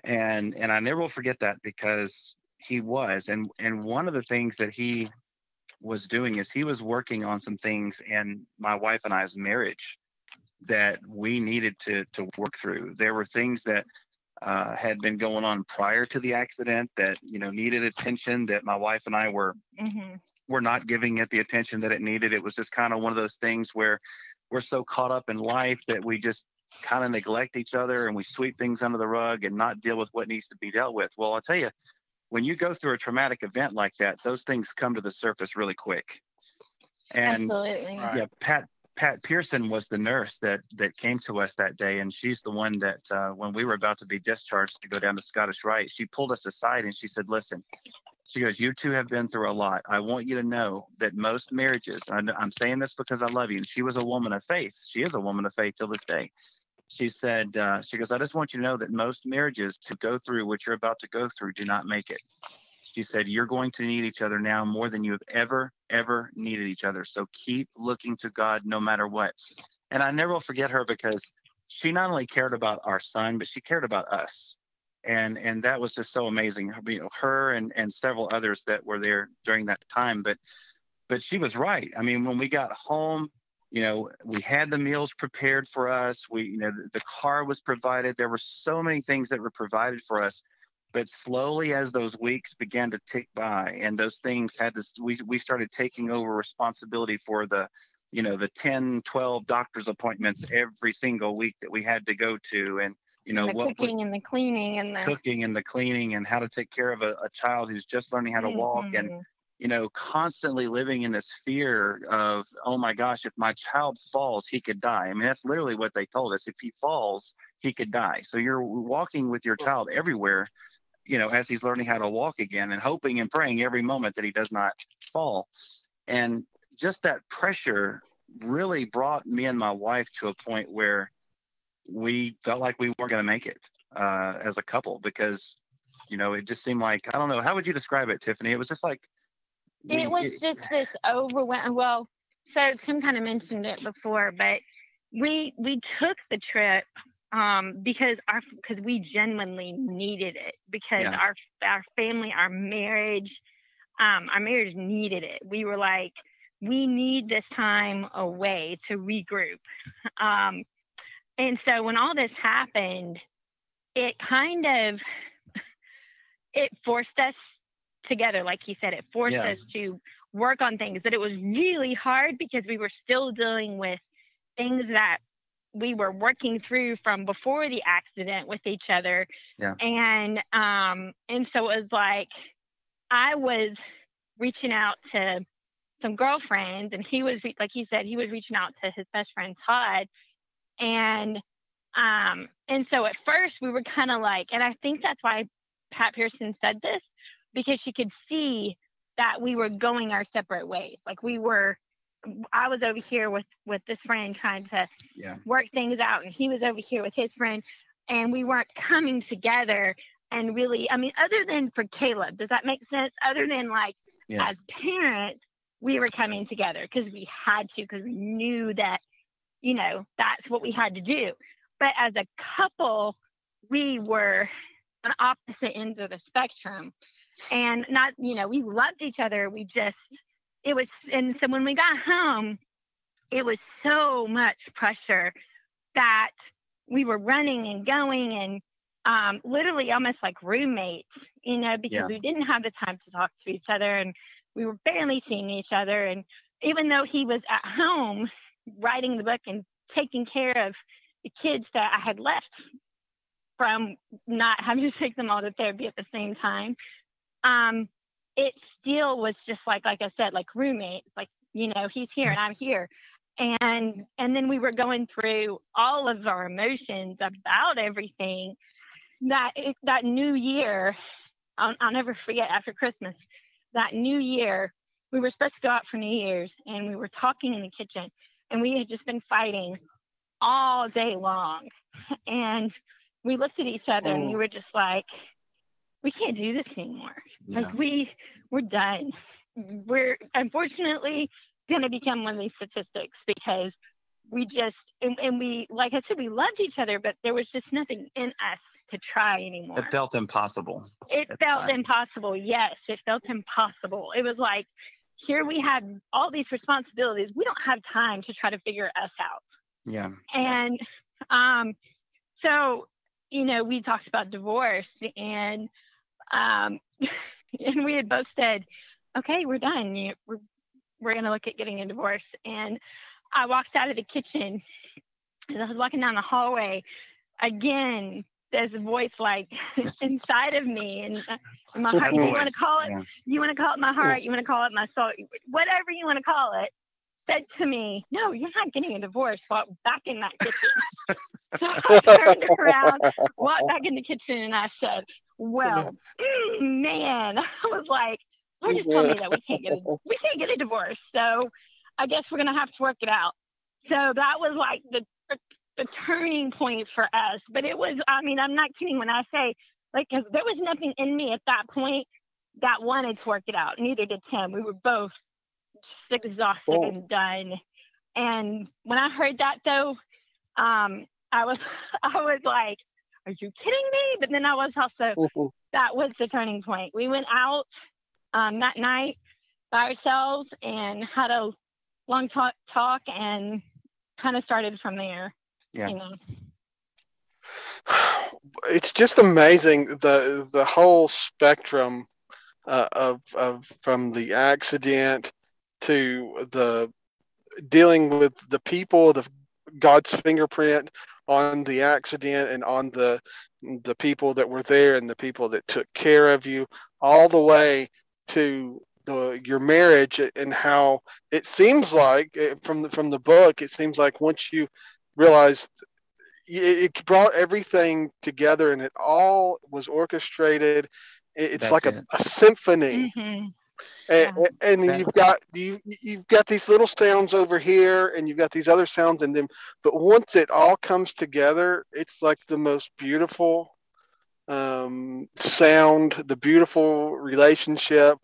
Speaker 4: And and i never will forget that because he was and and one of the things that he was doing is he was working on some things in my wife and i's marriage that we needed to to work through. There were things that uh, had been going on prior to the accident that you know needed attention that my wife and i were
Speaker 3: hmm
Speaker 4: we're not giving it the attention that it needed. It was just kind of one of those things where we're so caught up in life that we just kind of neglect each other and we sweep things under the rug and not deal with what needs to be dealt with. Well, I'll tell you, when you go through a traumatic event like that, those things come to the surface really quick. And
Speaker 3: Absolutely.
Speaker 4: Yeah, Pat Pat Pearson was the nurse that that came to us that day, and she's the one that uh, when we were about to be discharged to go down to Scottish Rite, she pulled us aside and she said, "Listen." She goes, You two have been through a lot. I want you to know that most marriages, I'm saying this because I love you. And she was a woman of faith. She is a woman of faith till this day. She said, uh, She goes, I just want you to know that most marriages to go through what you're about to go through do not make it. She said, You're going to need each other now more than you have ever, ever needed each other. So keep looking to God no matter what. And I never will forget her because she not only cared about our son, but she cared about us and and that was just so amazing you know her and and several others that were there during that time but but she was right. I mean when we got home you know we had the meals prepared for us. We you know the, the car was provided. There were so many things that were provided for us but slowly as those weeks began to tick by and those things had this we, we started taking over responsibility for the you know the 10 12 doctor's appointments every single week that we had to go to and you know
Speaker 3: the
Speaker 4: what
Speaker 3: cooking and the cleaning and the
Speaker 4: cooking and the cleaning and how to take care of a, a child who's just learning how to walk and
Speaker 3: Mhm.
Speaker 4: you know constantly living in this fear of oh my gosh if my child falls he could die. I mean that's literally what they told us. If he falls he could die. So you're walking with your child everywhere you know as he's learning how to walk again and hoping and praying every moment that he does not fall. And just that pressure really brought me and my wife to a point where we felt like we weren't going to make it uh, as a couple because you know it just seemed like i don't know how would you describe it tiffany? It was just like we-
Speaker 3: it was just this overwhelming well so tim kind of mentioned it before but we we took the trip um because our because we genuinely needed it because
Speaker 4: Yeah.
Speaker 3: our our family our marriage um our marriage needed it. We were like we need this time away to regroup. Um and so when all this happened it kind of it forced us together like he said it forced
Speaker 4: Yeah.
Speaker 3: us to work on things that it was really hard because we were still dealing with things that we were working through from before the accident with each other
Speaker 4: Yeah.
Speaker 3: and um and so it was like i was reaching out to some girlfriends and he was re- like he said he was reaching out to his best friend todd and Um, and so at first we were kind of like, and I think that's why Pat Pearson said this because she could see that we were going our separate ways. Like we were, I was over here with with this friend trying to
Speaker 4: Yeah.
Speaker 3: work things out, and he was over here with his friend, and we weren't coming together. And really, I mean, other than for Caleb, does that make sense? Other than like
Speaker 4: Yeah.
Speaker 3: as parents, we were coming together because we had to, because we knew that, you know, that's what we had to do. But as a couple, we were on opposite ends of the spectrum. And not, you know, we loved each other. We just, it was, and so when we got home, it was so much pressure that we were running and going and um, literally almost like roommates, you know, because
Speaker 4: Yeah.
Speaker 3: we didn't have the time to talk to each other and we were barely seeing each other. And even though he was at home writing the book and taking care of the kids that I had left from not having to take them all to therapy at the same time, um, it still was just like, like I said, like roommate, like, you know, he's here and I'm here. And and then we were going through all of our emotions about everything that that new year I'll, I'll never forget after christmas that new year we were supposed to go out for new year's and we were talking in the kitchen and we had just been fighting all day long and we looked at each other and we
Speaker 1: Oh.
Speaker 3: were just like we can't do this anymore
Speaker 4: Yeah.
Speaker 3: like we we're done we're unfortunately going to become one of these statistics because we just and, and we like i said we loved each other but there was just nothing in us to try anymore
Speaker 4: It felt impossible.
Speaker 3: it felt impossible yes it felt impossible it was like here we have all these responsibilities. We don't have time to try to figure us out.
Speaker 4: Yeah.
Speaker 3: and um so you know we talked about divorce and um and we had both said okay we're done. You, we're, we're going to look at getting a divorce. And i walked out of the kitchen as i was walking down the hallway again there's a voice like inside of me and uh, my heart you want to call it
Speaker 4: yeah.
Speaker 3: you want to call it my heart you want to call it my soul whatever you want to call it said to me no you're not getting a divorce walk back in that kitchen. So i turned around walked back in the kitchen and i said well mm, man. I was like Lord just told me that we can't get a, we can't get a divorce so i guess we're gonna have to work it out. So that was like the the turning point for us but it was i mean i'm not kidding when i say like because there was nothing in me at that point that wanted to work it out. Neither did tim. We were both just exhausted
Speaker 1: Oh.
Speaker 3: and done. And when i heard that though um i was i was like are you kidding me? But then i was also that was the turning point. We went out um that night by ourselves and had a long talk talk and kind of started from there
Speaker 4: Yeah.
Speaker 3: you know
Speaker 1: it's just amazing the the whole spectrum uh, of of from the accident to the dealing with the people the God's fingerprint on the accident and on the the people that were there and the people that took care of you all the way to the your marriage and how it seems like eh, from the from the book it seems like once you realize it it brought everything together and it all was orchestrated It- it's
Speaker 4: That's
Speaker 1: like a,
Speaker 4: it.
Speaker 1: a symphony
Speaker 3: Mhm.
Speaker 1: and,
Speaker 3: Yeah.
Speaker 1: and
Speaker 4: That-
Speaker 1: you've got you you've got these little sounds over here and you've got these other sounds in them but once it all comes together it's like the most beautiful um, sound the beautiful relationship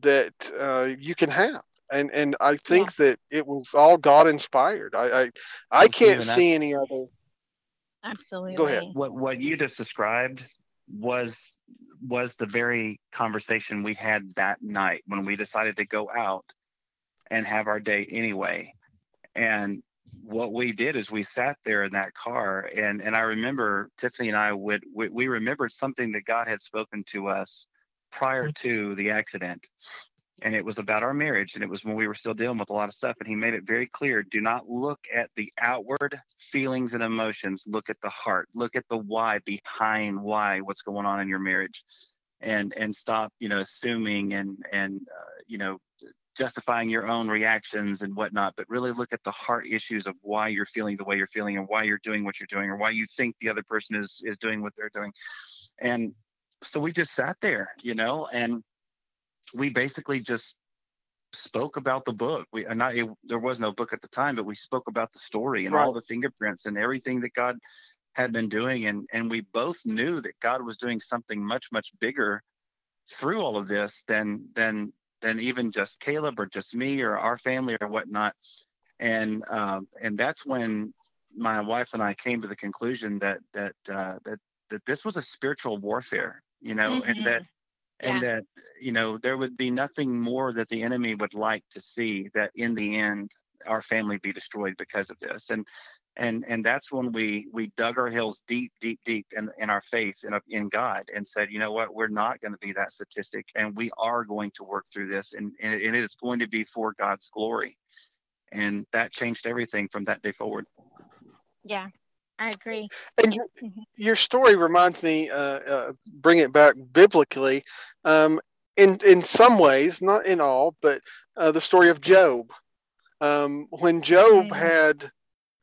Speaker 1: that uh, you can have and and i think that it was all god inspired i i, I can't
Speaker 4: Stephen,
Speaker 1: see any other
Speaker 3: absolutely Go ahead.
Speaker 4: What what you just described was was the very conversation we had that night when we decided to go out and have our day anyway. And what we did is we sat there in that car and and I remember Tiffany and I would we, we remembered something that God had spoken to us prior to the accident. And it was about our marriage and it was when we were still dealing with a lot of stuff and he made it very clear do not look at the outward feelings and emotions look at the heart look at the why behind why what's going on in your marriage and and stop you know assuming and and uh, you know justifying your own reactions and whatnot, but really look at the heart issues of why you're feeling the way you're feeling and why you're doing what you're doing or why you think the other person is is doing what they're doing. And so we just sat there, you know, and we basically just spoke about the book. We not it, there was no book at the time, but we spoke about the story and
Speaker 1: Right.
Speaker 4: all the fingerprints and everything that God had been doing, and and we both knew that God was doing something much much bigger through all of this than than than even just Caleb or just me or our family or whatnot. And um, and that's when my wife and I came to the conclusion that that uh, that that this was a spiritual warfare, you know,
Speaker 3: Mhm.
Speaker 4: and that and
Speaker 3: Yeah.
Speaker 4: that you know there would be nothing more that the enemy would like to see that in the end our family be destroyed because of this. And and and that's when we we dug our heels deep deep deep in in our faith in in God and said you know what? We're not going to be that statistic and we are going to work through this and, and it is going to be for God's glory. And that changed everything from that day forward.
Speaker 3: Yeah, I agree.
Speaker 1: And your,
Speaker 3: Mhm.
Speaker 1: your story reminds me, uh, uh, bring it back biblically, um, in in some ways, not in all, but uh, the story of Job. Um, when Job
Speaker 3: Mm.
Speaker 1: had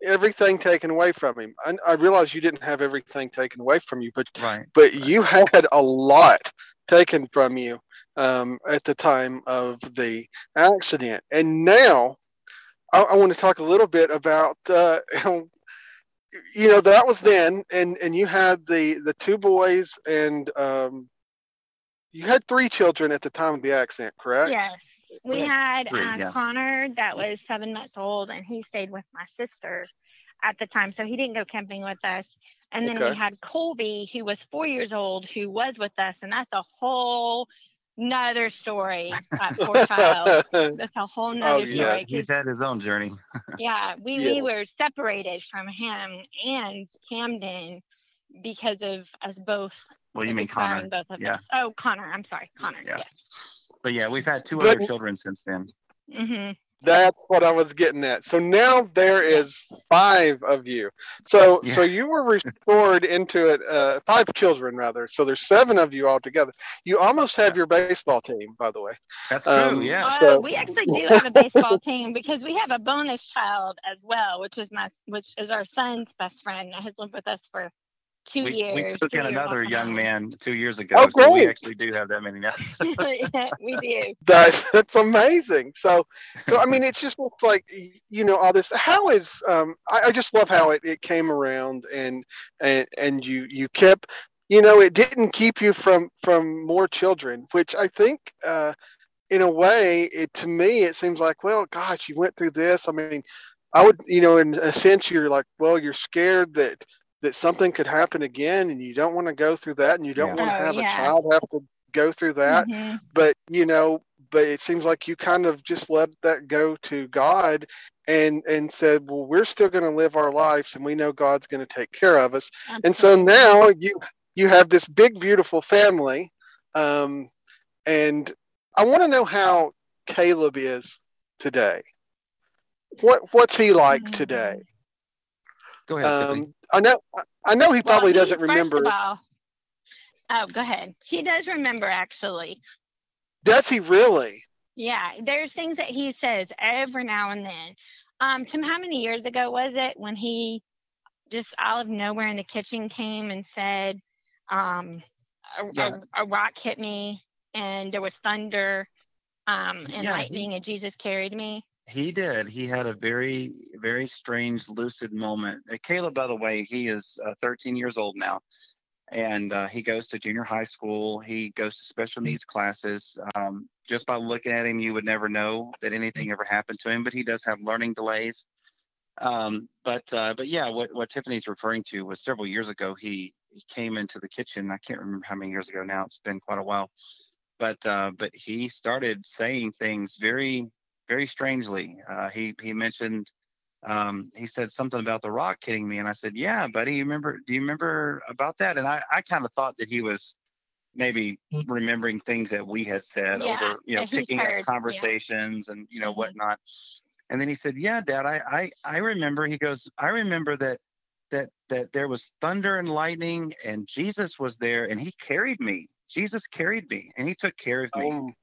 Speaker 1: everything taken away from him, I, I realize you didn't have everything taken away from you, but
Speaker 4: right
Speaker 1: but you had a lot taken from you um, at the time of the accident. And now I, I want to talk a little bit about, uh, how, you know, that was then, and, and you had the, the two boys, and um, you had three children at the time of the accident, correct?
Speaker 3: Yes. We had
Speaker 4: three,
Speaker 3: uh,
Speaker 4: yeah.
Speaker 3: Connor that was seven months old, and he stayed with my sister at the time, so he didn't go camping with us. And then we had Colby, who was four years old, who was with us, and that's a whole nother story. That poor child. That's a whole nother
Speaker 1: Oh, yeah.
Speaker 3: story. 'cause,
Speaker 4: he's had his own journey
Speaker 3: yeah, we,
Speaker 1: Yeah.
Speaker 3: we were separated from him and Camden because of us both.
Speaker 4: well you mean Connor
Speaker 3: Both of
Speaker 4: yeah.
Speaker 3: us. Oh, Connor. I'm sorry, Connor.
Speaker 4: Yeah.
Speaker 3: Yes.
Speaker 4: but yeah we've had two
Speaker 1: But-
Speaker 4: other children since then
Speaker 3: hmm
Speaker 1: That's what I was getting at. So now there is five of you. So so you were restored into it. Uh, five children rather. So there's seven of you all together. You almost have your baseball team, by the way.
Speaker 4: that's true
Speaker 1: Um,
Speaker 4: yeah
Speaker 3: Uh,
Speaker 1: So-
Speaker 3: we actually do have a baseball team because we have a bonus child as well, which is my which is our son's best friend that has lived with us for two
Speaker 4: we,
Speaker 3: years.
Speaker 4: we took in another
Speaker 3: off
Speaker 4: young man two years ago,
Speaker 1: Oh,
Speaker 4: so we actually do have that many now.
Speaker 3: yeah, we do.
Speaker 1: That's that's amazing. So so I mean, it's just looks like you know all this. How is um? I, I just love how it, it came around and and and you you kept. You know, it didn't keep you from from more children, which I think. uh in a way, it to me it seems like, well, gosh, you went through this. I mean, I would, you know, in a sense, you're like, well, you're scared that that something could happen again, and you don't want to go through that, and you don't
Speaker 4: Yeah.
Speaker 1: want to
Speaker 3: Oh,
Speaker 1: have
Speaker 3: yeah.
Speaker 1: a child have to go through that.
Speaker 3: Mhm.
Speaker 1: But you know, but it seems like you kind of just let that go to God, and and said, well, we're still going to live our lives, and we know God's going to take care of us. And so now you you have this big beautiful family, um, and I want to know how Caleb is today. What what's he like
Speaker 3: Mm.
Speaker 1: today?
Speaker 4: Go ahead,
Speaker 1: Um, I know I know he
Speaker 3: Well,
Speaker 1: probably
Speaker 3: he-
Speaker 1: doesn't
Speaker 3: first
Speaker 1: remember.
Speaker 3: Of all, oh, go ahead. He does remember actually.
Speaker 1: Does he really?
Speaker 3: Yeah, there's things that he says every now and then. Um, Tim, how many years ago was it when he just out of nowhere in the kitchen came and said, um, a,
Speaker 4: Yeah.
Speaker 3: a, a rock hit me and there was thunder um, and
Speaker 4: Yeah, he-
Speaker 3: lightning and Jesus carried me?
Speaker 4: He did. He had a very, very strange, lucid moment. Uh, Caleb, by the way, he is uh, 13 years old now, and uh, he goes to junior high school. He goes to special needs classes. Um, just by looking at him, you would never know that anything ever happened to him, but he does have learning delays. Um, but uh, but yeah, what what Tiffany's referring to was several years ago. He he came into the kitchen. I can't remember how many years ago now. It's been quite a while. But uh, but he started saying things very very strangely. Uh, he he mentioned um, he said something about the rock hitting me, and I said, "Yeah, buddy, you remember? Do you remember about that?" And I I kind of thought that he was maybe remembering things that we had said
Speaker 3: Yeah,
Speaker 4: over you know picking
Speaker 3: heard,
Speaker 4: up
Speaker 3: yeah.
Speaker 4: conversations and you know
Speaker 3: Mhm.
Speaker 4: whatnot. And then he said, "Yeah, Dad, I I I remember." He goes, "I remember that." That, that there was thunder and lightning and Jesus was there and he carried me. Jesus carried me and he took care of me.
Speaker 1: Um,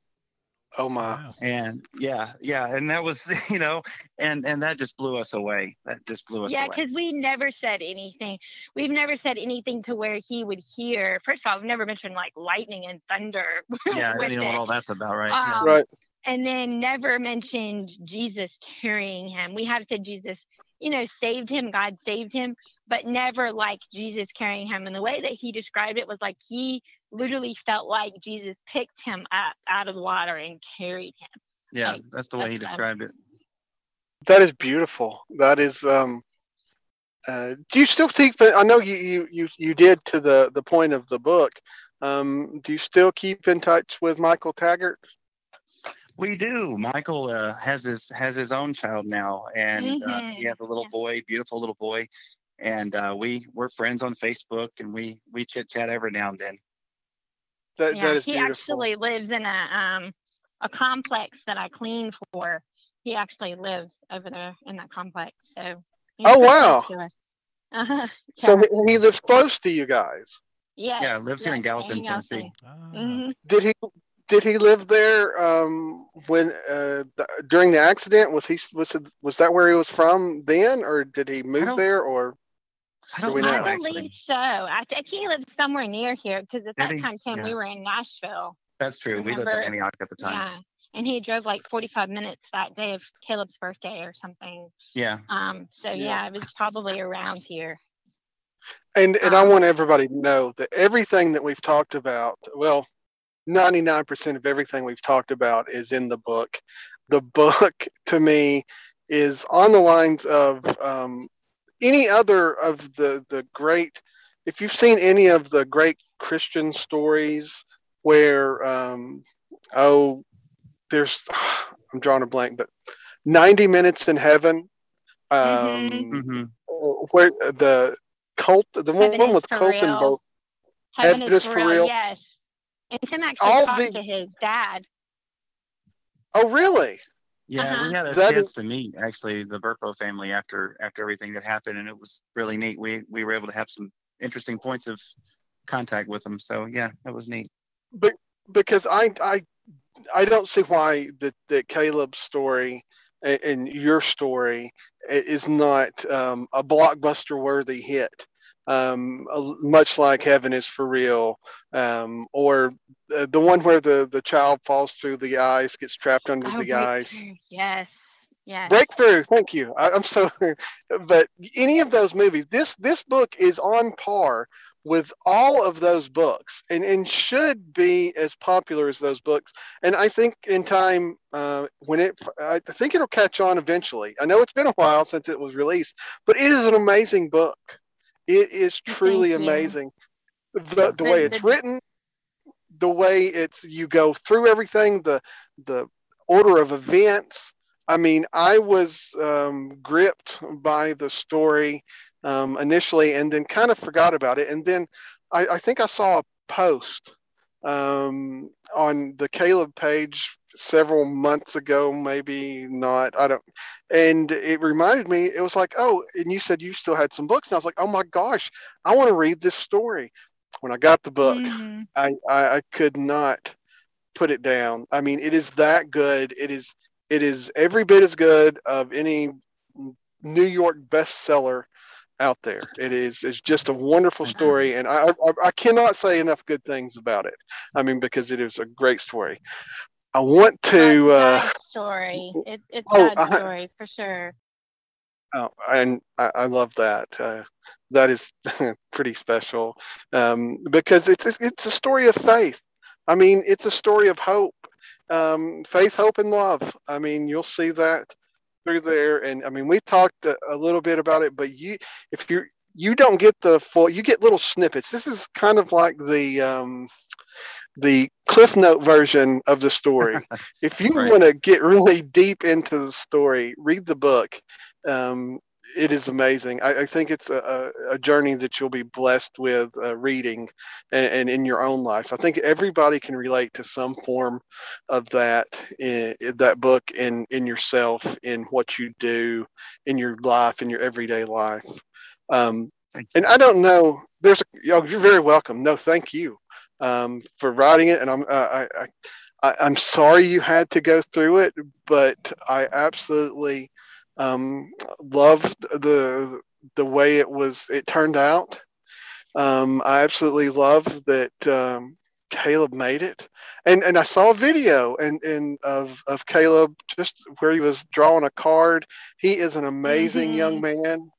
Speaker 1: Oh my!
Speaker 2: Wow.
Speaker 4: And yeah, yeah, and that was you know, and and that just blew us away. That just blew us
Speaker 3: Yeah,
Speaker 4: away.
Speaker 3: Yeah, because we never said anything. We've never said anything to where he would hear. First of all, we've never mentioned like lightning and thunder.
Speaker 4: Yeah, I
Speaker 3: with
Speaker 4: don't know what all that's about, right? Yeah.
Speaker 3: Um,
Speaker 1: Right.
Speaker 3: and then never mentioned Jesus carrying him. We have said Jesus, you know, saved him, God saved him, but never like Jesus carrying him. And the way that he described it was like he literally felt like Jesus picked him up out of the water and carried him.
Speaker 4: Yeah,
Speaker 3: Like,
Speaker 4: that's the way he
Speaker 3: that's, um,
Speaker 4: described it.
Speaker 1: That is beautiful. That is. Um, uh, do you still keep? I know you, you you you did to the the point of the book. Um, do you still keep in touch with Michael Taggart?
Speaker 4: We do. Michael uh, has his has his own child now, and uh, he
Speaker 3: Mhm.
Speaker 4: has a little
Speaker 3: Yeah.
Speaker 4: boy, beautiful little boy, and uh, we we're friends on Facebook, and we we chit chat every now and then.
Speaker 1: That
Speaker 3: yeah,
Speaker 1: that is
Speaker 3: he
Speaker 1: beautiful.
Speaker 3: actually lives in a um a complex that I clean for. He actually lives over there in that complex. So
Speaker 1: Oh, wow.
Speaker 3: close to us. Uh-huh.
Speaker 1: so he, he lives close to you guys.
Speaker 3: Yeah.
Speaker 4: Yeah, lives here in
Speaker 3: yes,
Speaker 4: Gallatin,
Speaker 3: in Gallatin.
Speaker 4: Tennessee.
Speaker 2: Ah,
Speaker 3: Mhm.
Speaker 1: Did he did he live there um, when uh, th- during the accident? Was he was it, was that where he was from then, or did he move there? Or
Speaker 4: I
Speaker 1: Do
Speaker 4: don't
Speaker 1: we
Speaker 4: know.
Speaker 1: know?
Speaker 3: I
Speaker 4: actually.
Speaker 3: believe so. I think he lived somewhere near here because at
Speaker 4: Did
Speaker 3: that
Speaker 4: he?
Speaker 3: time, Tim, we were in Nashville.
Speaker 4: That's true. We lived in Antioch at the time.
Speaker 3: Yeah. And he drove like 45 minutes that day of Caleb's birthday or something.
Speaker 4: Yeah.
Speaker 3: Um, so
Speaker 1: Yeah.
Speaker 3: yeah, it was probably around here.
Speaker 1: and and I
Speaker 3: Um,
Speaker 1: want everybody to know that everything that we've talked about, well, ninety nine percent of everything we've talked about is in the book. The book to me is on the lines of um, any other of the the great. If you've seen any of the great Christian stories where um, oh, there's I'm drawing a blank, but ninety minutes in heaven. Um,
Speaker 3: Mhm.
Speaker 4: hmm
Speaker 1: where the cult the one,
Speaker 3: Heaven is
Speaker 1: with
Speaker 3: for
Speaker 1: Colton
Speaker 3: real.
Speaker 1: Bolt.
Speaker 3: Heaven,
Speaker 1: Heaven
Speaker 3: is
Speaker 1: is
Speaker 3: for
Speaker 1: for
Speaker 3: real.
Speaker 1: real.
Speaker 3: Yes. And Tim actually
Speaker 1: All
Speaker 3: talked
Speaker 1: the-
Speaker 3: to his dad.
Speaker 1: Oh, really?
Speaker 4: Yeah,
Speaker 3: Uh-huh.
Speaker 4: we had a
Speaker 1: That
Speaker 4: chance
Speaker 1: is-
Speaker 4: to meet actually the Burpo family after after everything that happened, and it was really neat. We we were able to have some interesting points of contact with them. So yeah, that was neat.
Speaker 1: But Because I I I don't see why that that Caleb's story and, and your story is not um, a blockbuster worthy hit. Um, much like Heaven is for real, um, or the, the one where the, the child falls through the ice, gets trapped under
Speaker 3: Oh,
Speaker 1: the ice.
Speaker 3: Yes. Yes.
Speaker 1: breakthrough thank you I, i'm so but any of those movies this this book is on par with all of those books and and should be as popular as those books and i think in time uh, when it i think it'll catch on eventually i know it's been a while since it was released but it is an amazing book it is truly amazing. The, the way it's written the way it's you go through everything the the order of events. I mean, I was um, gripped by the story um, initially and then kind of forgot about it. And then I, I think I saw a post um, on the Caleb page several months ago, maybe not. I don't. And it reminded me, it was like, oh, and you said you still had some books. And I was like, oh my gosh, I want to read this story. When I got the book,
Speaker 3: Mhm.
Speaker 1: I, I, I could not put it down. I mean, it is that good. It is it is every bit as good of any New York bestseller out there. It is it's just a wonderful story, and I, I I cannot say enough good things about it. I mean, because it is a great story. I want to. Uh,
Speaker 3: story. It, it's
Speaker 1: Oh,
Speaker 3: God's
Speaker 1: I-
Speaker 3: story for sure.
Speaker 1: Oh, and I, I love that. Uh, that is pretty special um, because it's it's a story of faith. I mean, it's a story of hope, um, faith, hope, and love. I mean, you'll see that through there. And I mean, we talked a, a little bit about it, but you, if you you don't get the full, you get little snippets. This is kind of like the um, the cliff note version of the story. if you
Speaker 4: Right.
Speaker 1: want to get really deep into the story, read the book. Um, it is amazing. I, I think it's a, a, journey that you'll be blessed with uh, reading and, and in your own life. I think everybody can relate to some form of that in, in that book in in yourself, in what you do, in your life, in your everyday life. Um, and I don't know. There's oh, you're very welcome. No, thank you um, for writing it. And I'm uh, I, I I, am sorry you had to go through it, but I absolutely um, loved the the way it was it turned out. Um, I absolutely love that um, Caleb made it, and and I saw a video and and of of Caleb just where he was drawing a card. He is an amazing mm-hmm. young man,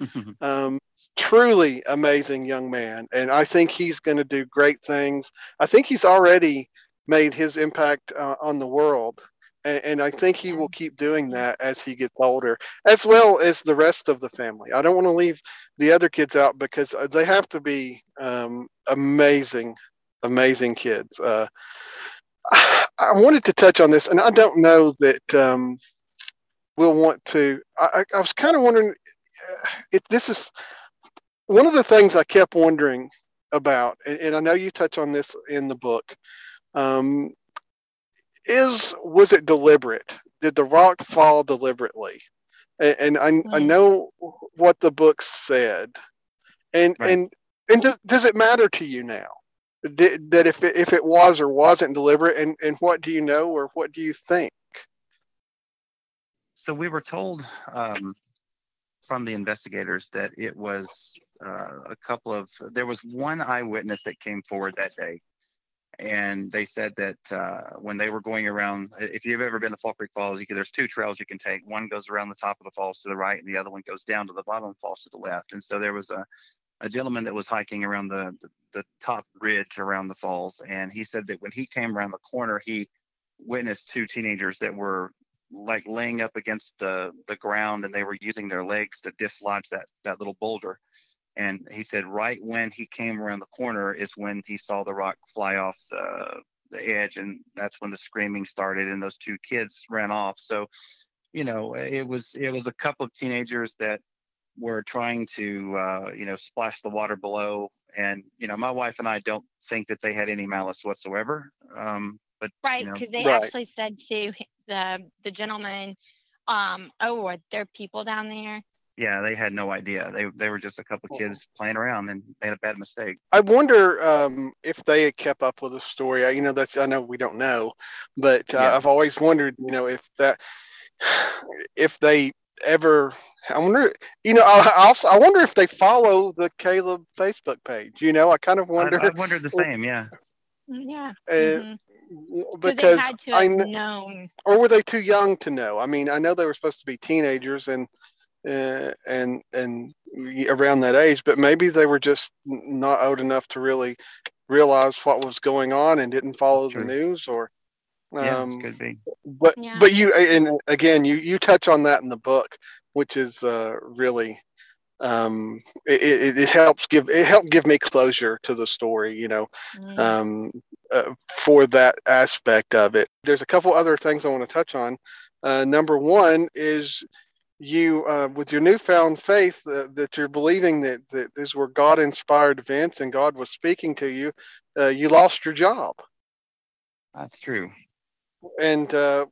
Speaker 1: um, truly amazing young man, and I think he's going to do great things. I think he's already made his impact uh, on the world. And, and, I think he will keep doing that as he gets older, as well as the rest of the family. I don't want to leave the other kids out because uh, they have to be um, amazing, amazing kids. Uh, I wanted to touch on this, and I don't know that um, we'll want to. I, I was kind of wondering uh, if this is one of the things I kept wondering about, and, and I know you touch on this in the book um, is was it deliberate? Did the rock fall deliberately? And, and I, I know what the book said, and right. and and does, does it matter to you now that, that if it, if it was or wasn't deliberate, and and what do you know or what do you think?
Speaker 4: So we were told um, from the investigators that it was uh, a couple of there was one eyewitness that came forward that day and they said that uh, when they were going around, if you've ever been to Fall Creek Falls, can, there's two trails you can take. One goes around the top of the falls to the right, and the other one goes down to the bottom the falls to the left. And so there was a, a gentleman that was hiking around the, the, the top ridge around the falls, and he said that when he came around the corner, he witnessed two teenagers that were like laying up against the the ground, and they were using their legs to dislodge that that little boulder and he said right when he came around the corner is when he saw the rock fly off the the edge and that's when the screaming started and those two kids ran off. So you know it was it was a couple of teenagers that were trying to uh, you know splash the water below. And you know my wife and i don't think that they had any malice whatsoever um, but
Speaker 3: right because you know, they right. actually said to the the gentleman um oh are there people down there
Speaker 4: yeah, they had no idea. They they were just a couple of kids playing around and made a bad mistake.
Speaker 1: I wonder um, if they had kept up with the story. I, you know, that's I know we don't know, but uh, yeah. I've always wondered, you know, if that if they ever. I wonder, you know, I also I wonder if they follow the Caleb Facebook page. You know, I kind of wonder. I,
Speaker 4: I wondered the same. Yeah.
Speaker 3: Yeah. Uh, mm-hmm
Speaker 1: because
Speaker 3: I known,
Speaker 1: or were they too young to know? I mean, I know they were supposed to be teenagers, and uh, and and around that age, but maybe they were just not old enough to really realize what was going on and didn't follow the news or
Speaker 4: um, yeah, could be.
Speaker 1: But yeah. but you and again you you touch on that in the book, which is uh, really um, it, it, it, helps give it helped give me closure to the story. You know, mm. um, uh, for that aspect of it. There's a couple other things I want to touch on. Uh, number one is you uh, with your newfound faith uh, that you're believing that, that these were god inspired events and god was speaking to you uh, you lost your job.
Speaker 4: That's true.
Speaker 1: And uh,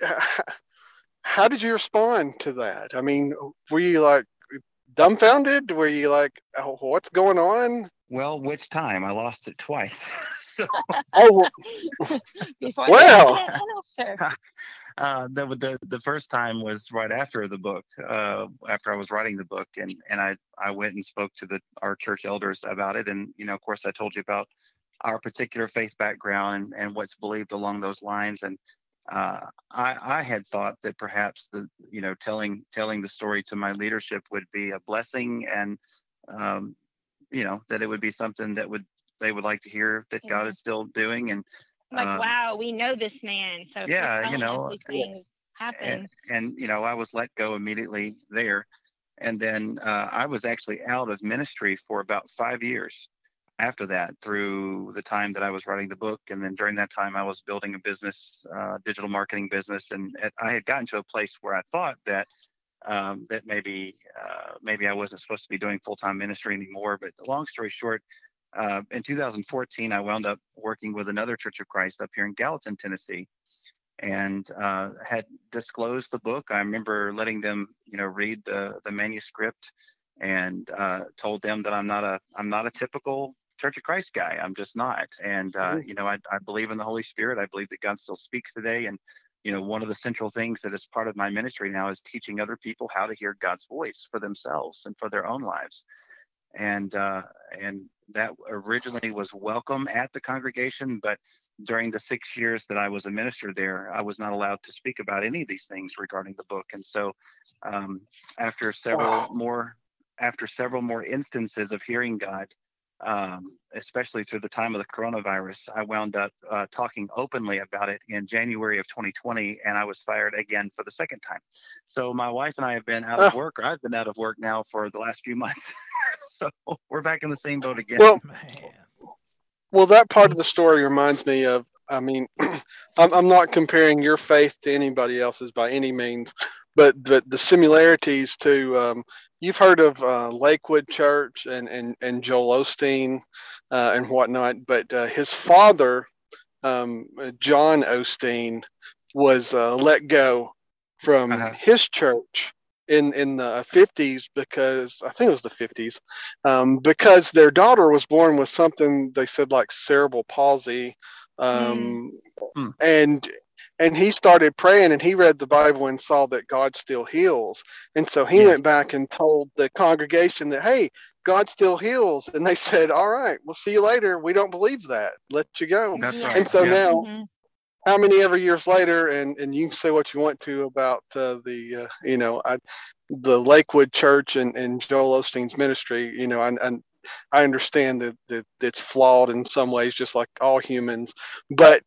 Speaker 1: how did you respond to that? I mean were you like dumbfounded? Were you like oh, what's going on?
Speaker 4: Well which time? I lost it twice. So
Speaker 1: oh well
Speaker 4: uh, the, the the first time was right after the book, uh, after I was writing the book, and and I I went and spoke to the our church elders about it, and you know, of course, I told you about our particular faith background and, and what's believed along those lines, and uh, I I had thought that perhaps the you know telling telling the story to my leadership would be a blessing, and um, you know that it would be something that would they would like to hear that yeah. God is still doing, and
Speaker 3: like um, wow we know this man. So
Speaker 4: yeah you know
Speaker 3: things happen
Speaker 4: and, and, you know i was let go immediately there. And then uh, i was actually out of ministry for about five years after that through the time that i was writing the book. And then during that time i was building a business uh, digital marketing business. And i had gotten to a place where i thought that um, that maybe uh, maybe i wasn't supposed to be doing full-time ministry anymore. But long story short uh, in 2014, I wound up working with another Church of Christ up here in Gallatin, Tennessee, and uh, had disclosed the book. I remember letting them, you know, read the the manuscript and uh, told them that I'm not a I'm not a typical Church of Christ guy. I'm just not. And uh,
Speaker 1: Mhm.
Speaker 4: you know, I, I believe in the Holy Spirit. I believe that God still speaks today. And you know, one of the central things that is part of my ministry now is teaching other people how to hear God's voice for themselves and for their own lives. And uh, and that originally was welcome at the congregation, but during the six years that I was a minister there, I was not allowed to speak about any of these things regarding the book. And so, um, after several
Speaker 1: Wow.
Speaker 4: more, after several more instances of hearing God, um, especially through the time of the coronavirus, I wound up uh, talking openly about it in January of 2020, and I was fired again for the second time. So my wife and I have been out of work, or I've been out of work now for the last few months. so we're back in the same boat again.
Speaker 1: Well,
Speaker 2: Man.
Speaker 1: Well, that part of the story reminds me of. I mean, I'm, I'm not comparing your faith to anybody else's by any means, but but the similarities to um, you've heard of uh, Lakewood Church and and and Joel Osteen uh, and whatnot, but uh, his father, um, John Osteen, was uh, let go from
Speaker 4: Uh-huh.
Speaker 1: his church in in the 50s because I think it was the 50s um, because their daughter was born with something they said like cerebral palsy um,
Speaker 4: Hmm.
Speaker 1: and and he started praying and he read the bible and saw that god still heals and so he
Speaker 4: Yeah.
Speaker 1: went back and told the congregation that hey god still heals and they said all right we'll see you later we don't believe that let you go
Speaker 4: That's right.
Speaker 1: and so
Speaker 4: yeah.
Speaker 1: now
Speaker 3: Mhm.
Speaker 1: how many ever years later and and you can say what you want to about uh, the uh, you know I, the lakewood church and, and joel osteen's ministry you know and, and i understand that, that it's flawed in some ways just like all humans but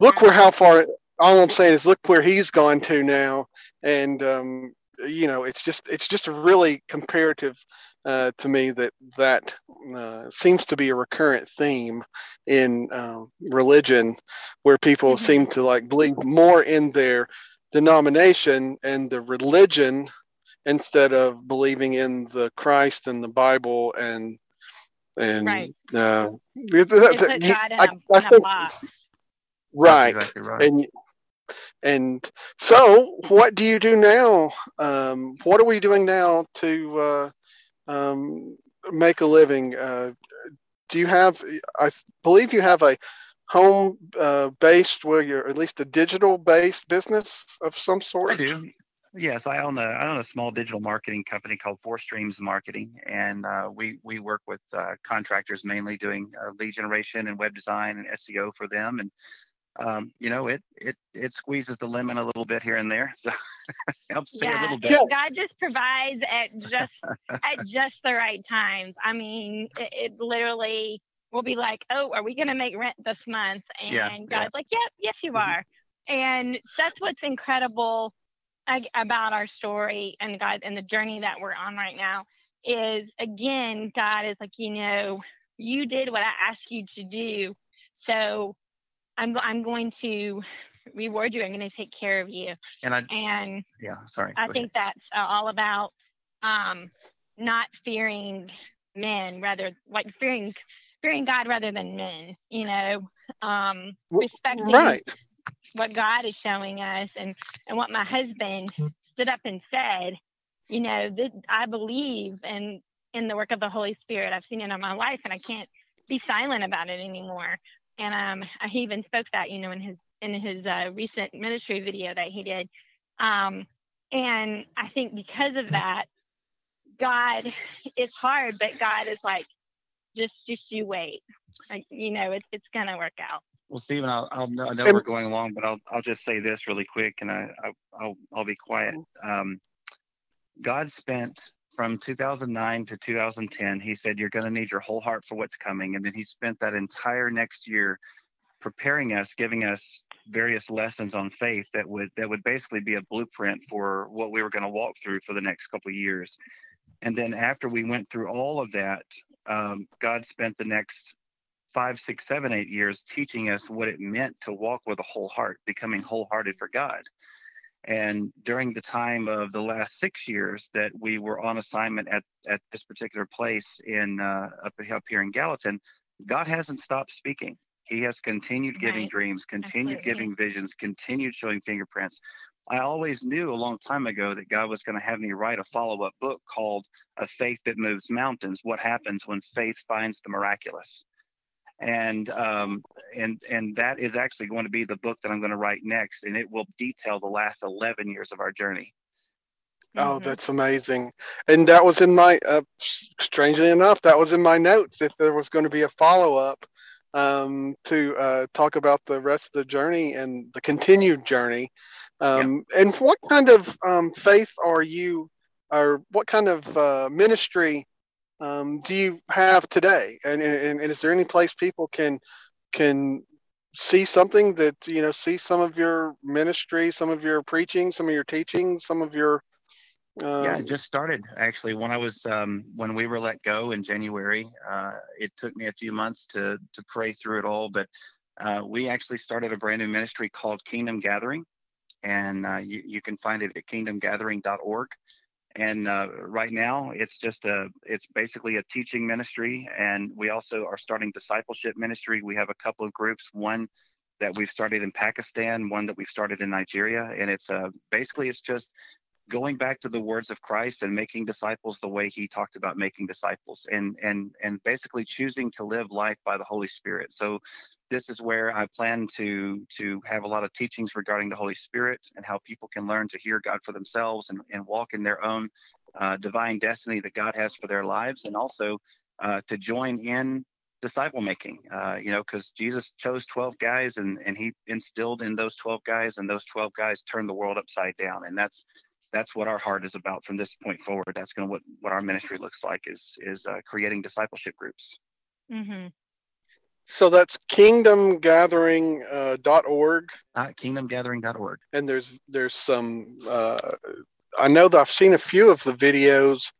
Speaker 1: look where how far all i'm saying is look where he's gone to now and um, you know it's just it's just a really comparative uh, to me that that uh, seems to be a recurrent theme in um, religion where people
Speaker 3: Mhm.
Speaker 1: seem to like believe more in their denomination and the religion instead of believing in the Christ and the Bible and and
Speaker 3: Right.
Speaker 1: uh,
Speaker 3: They
Speaker 1: that's-
Speaker 3: put
Speaker 1: you-
Speaker 3: God in
Speaker 1: I-
Speaker 3: a,
Speaker 1: I
Speaker 3: in a
Speaker 1: think-
Speaker 3: box.
Speaker 1: right
Speaker 4: That's exactly right.
Speaker 1: and and so what do you do now um, what are we doing now to uh, um, make a living uh, do you have i believe you have a home uh, based where you're at least a digital based business of some sort
Speaker 4: I do. Yes, I own a I own a small digital marketing company called Four Streams Marketing, and uh, we we work with uh, contractors mainly doing uh, lead generation and web design and SEO for them. And um, you know, it it it squeezes the lemon a little bit here and there, so helps pay a little bit.
Speaker 1: Yeah.
Speaker 3: God just provides at just at just the right times. I mean, it, it literally will be like, "Oh, are we going to make rent this month?" And
Speaker 4: Yeah,
Speaker 3: God's
Speaker 4: yeah.
Speaker 3: like, "Yep, yes, you
Speaker 1: Mhm.
Speaker 3: are." And that's what's incredible about our story and God and the journey that we're on right now is again, God is like, you know, you did what I asked you to do, so I'm I'm going to reward you. I'm going to take care of you,
Speaker 4: And I
Speaker 3: and
Speaker 4: yeah, sorry.
Speaker 3: I
Speaker 4: go ahead.
Speaker 3: think that's uh, all about um, not fearing men, rather like fearing fearing God rather than men. You know, um,
Speaker 1: W-
Speaker 3: respecting
Speaker 1: right
Speaker 3: what God is showing us, and and what my husband stood up and said. You know, that I believe in in the work of the Holy Spirit. I've seen it in my life, and I can't be silent about it anymore. And um, he even spoke that, you know, in his in his uh, recent ministry video that he did. Um, and I think because of that, God, it's hard, but God is like, just just you wait. Like, you know, it's it's gonna work out.
Speaker 4: Well, Stephen, I'll, I'll know, I know we're going along, but I'll I'll just say this really quick, and I, I I'll I'll be quiet. Um, God spent from 2009 to 2010. He said you're going to need your whole heart for what's coming, and then He spent that entire next year preparing us, giving us various lessons on faith that would that would basically be a blueprint for what we were going to walk through for the next couple of years. And then after we went through all of that, um, God spent the next five, six, seven, eight years teaching us what it meant to walk with a whole heart, becoming wholehearted for God. And during the time of the last six years that we were on assignment at, at this particular place in uh, up, up here in Gallatin, God hasn't stopped speaking. He has continued giving
Speaker 3: Right.
Speaker 4: dreams, continued
Speaker 3: Absolutely.
Speaker 4: giving visions, continued showing fingerprints. I always knew a long time ago that God was going to have me write a follow up book called A Faith That Moves Mountains What Happens When Faith Finds the Miraculous. And um, and and that is actually going to be the book that I'm going to write next, and it will detail the last 11 years of our journey.
Speaker 1: Oh, mm-hmm. that's amazing. And that was in my, uh, strangely enough, that was in my notes. If there was going to be a follow up um, to uh, talk about the rest of the journey and the continued journey. Um, yep. And what kind of um, faith are you, or what kind of uh, ministry um, do you have today? And, and, and is there any place people can can see something that you know see some of your ministry, some of your preaching, some of your teaching, some of your
Speaker 4: um, yeah, it just started actually when I was um, when we were let go in January. Uh, it took me a few months to to pray through it all, but uh, we actually started a brand new ministry called Kingdom Gathering, and uh, you, you can find it at kingdomgathering.org. And uh, right now, it's just a it's basically a teaching ministry, and we also are starting discipleship ministry. We have a couple of groups. One that we've started in Pakistan, one that we've started in Nigeria, and it's uh, basically it's just going back to the words of Christ and making disciples the way he talked about making disciples and and and basically choosing to live life by the Holy Spirit. So this is where I plan to to have a lot of teachings regarding the Holy Spirit and how people can learn to hear God for themselves and, and walk in their own uh, divine destiny that God has for their lives and also uh, to join in disciple making uh, you know because jesus chose 12 guys and and he instilled in those 12 guys and those 12 guys turned the world upside down and that's that's what our heart is about from this point forward. That's going to what what our ministry looks like is is uh, creating discipleship groups.
Speaker 3: Mm-hmm.
Speaker 1: So that's kingdomgathering.org. Uh,
Speaker 4: uh, kingdomgathering.org.
Speaker 1: And there's there's some. Uh, I know that I've seen a few of the videos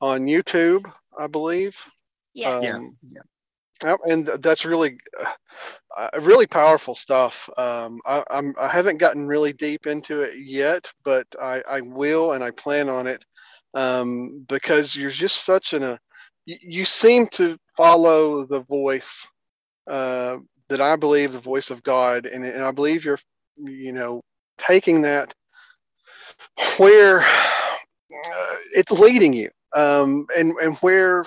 Speaker 1: on YouTube. I believe.
Speaker 3: Yeah. Um,
Speaker 4: yeah. yeah
Speaker 1: and that's really uh, really powerful stuff. Um, I, I'm, I haven't gotten really deep into it yet but I, I will and I plan on it. Um, because you're just such an a you, you seem to follow the voice uh, that I believe the voice of God and, and I believe you're you know taking that where uh, it's leading you. Um, and and where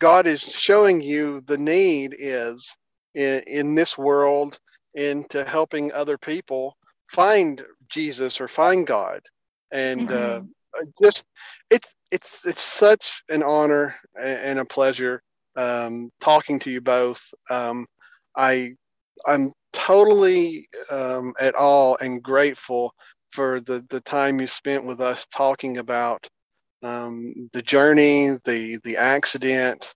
Speaker 1: God is showing you the need is in, in this world into helping other people find Jesus or find God. And mm-hmm. uh, just it's it's it's such an honor and a pleasure um, talking to you both. Um, I I'm totally um, at all and grateful for the the time you spent with us talking about um, the journey, the the accident,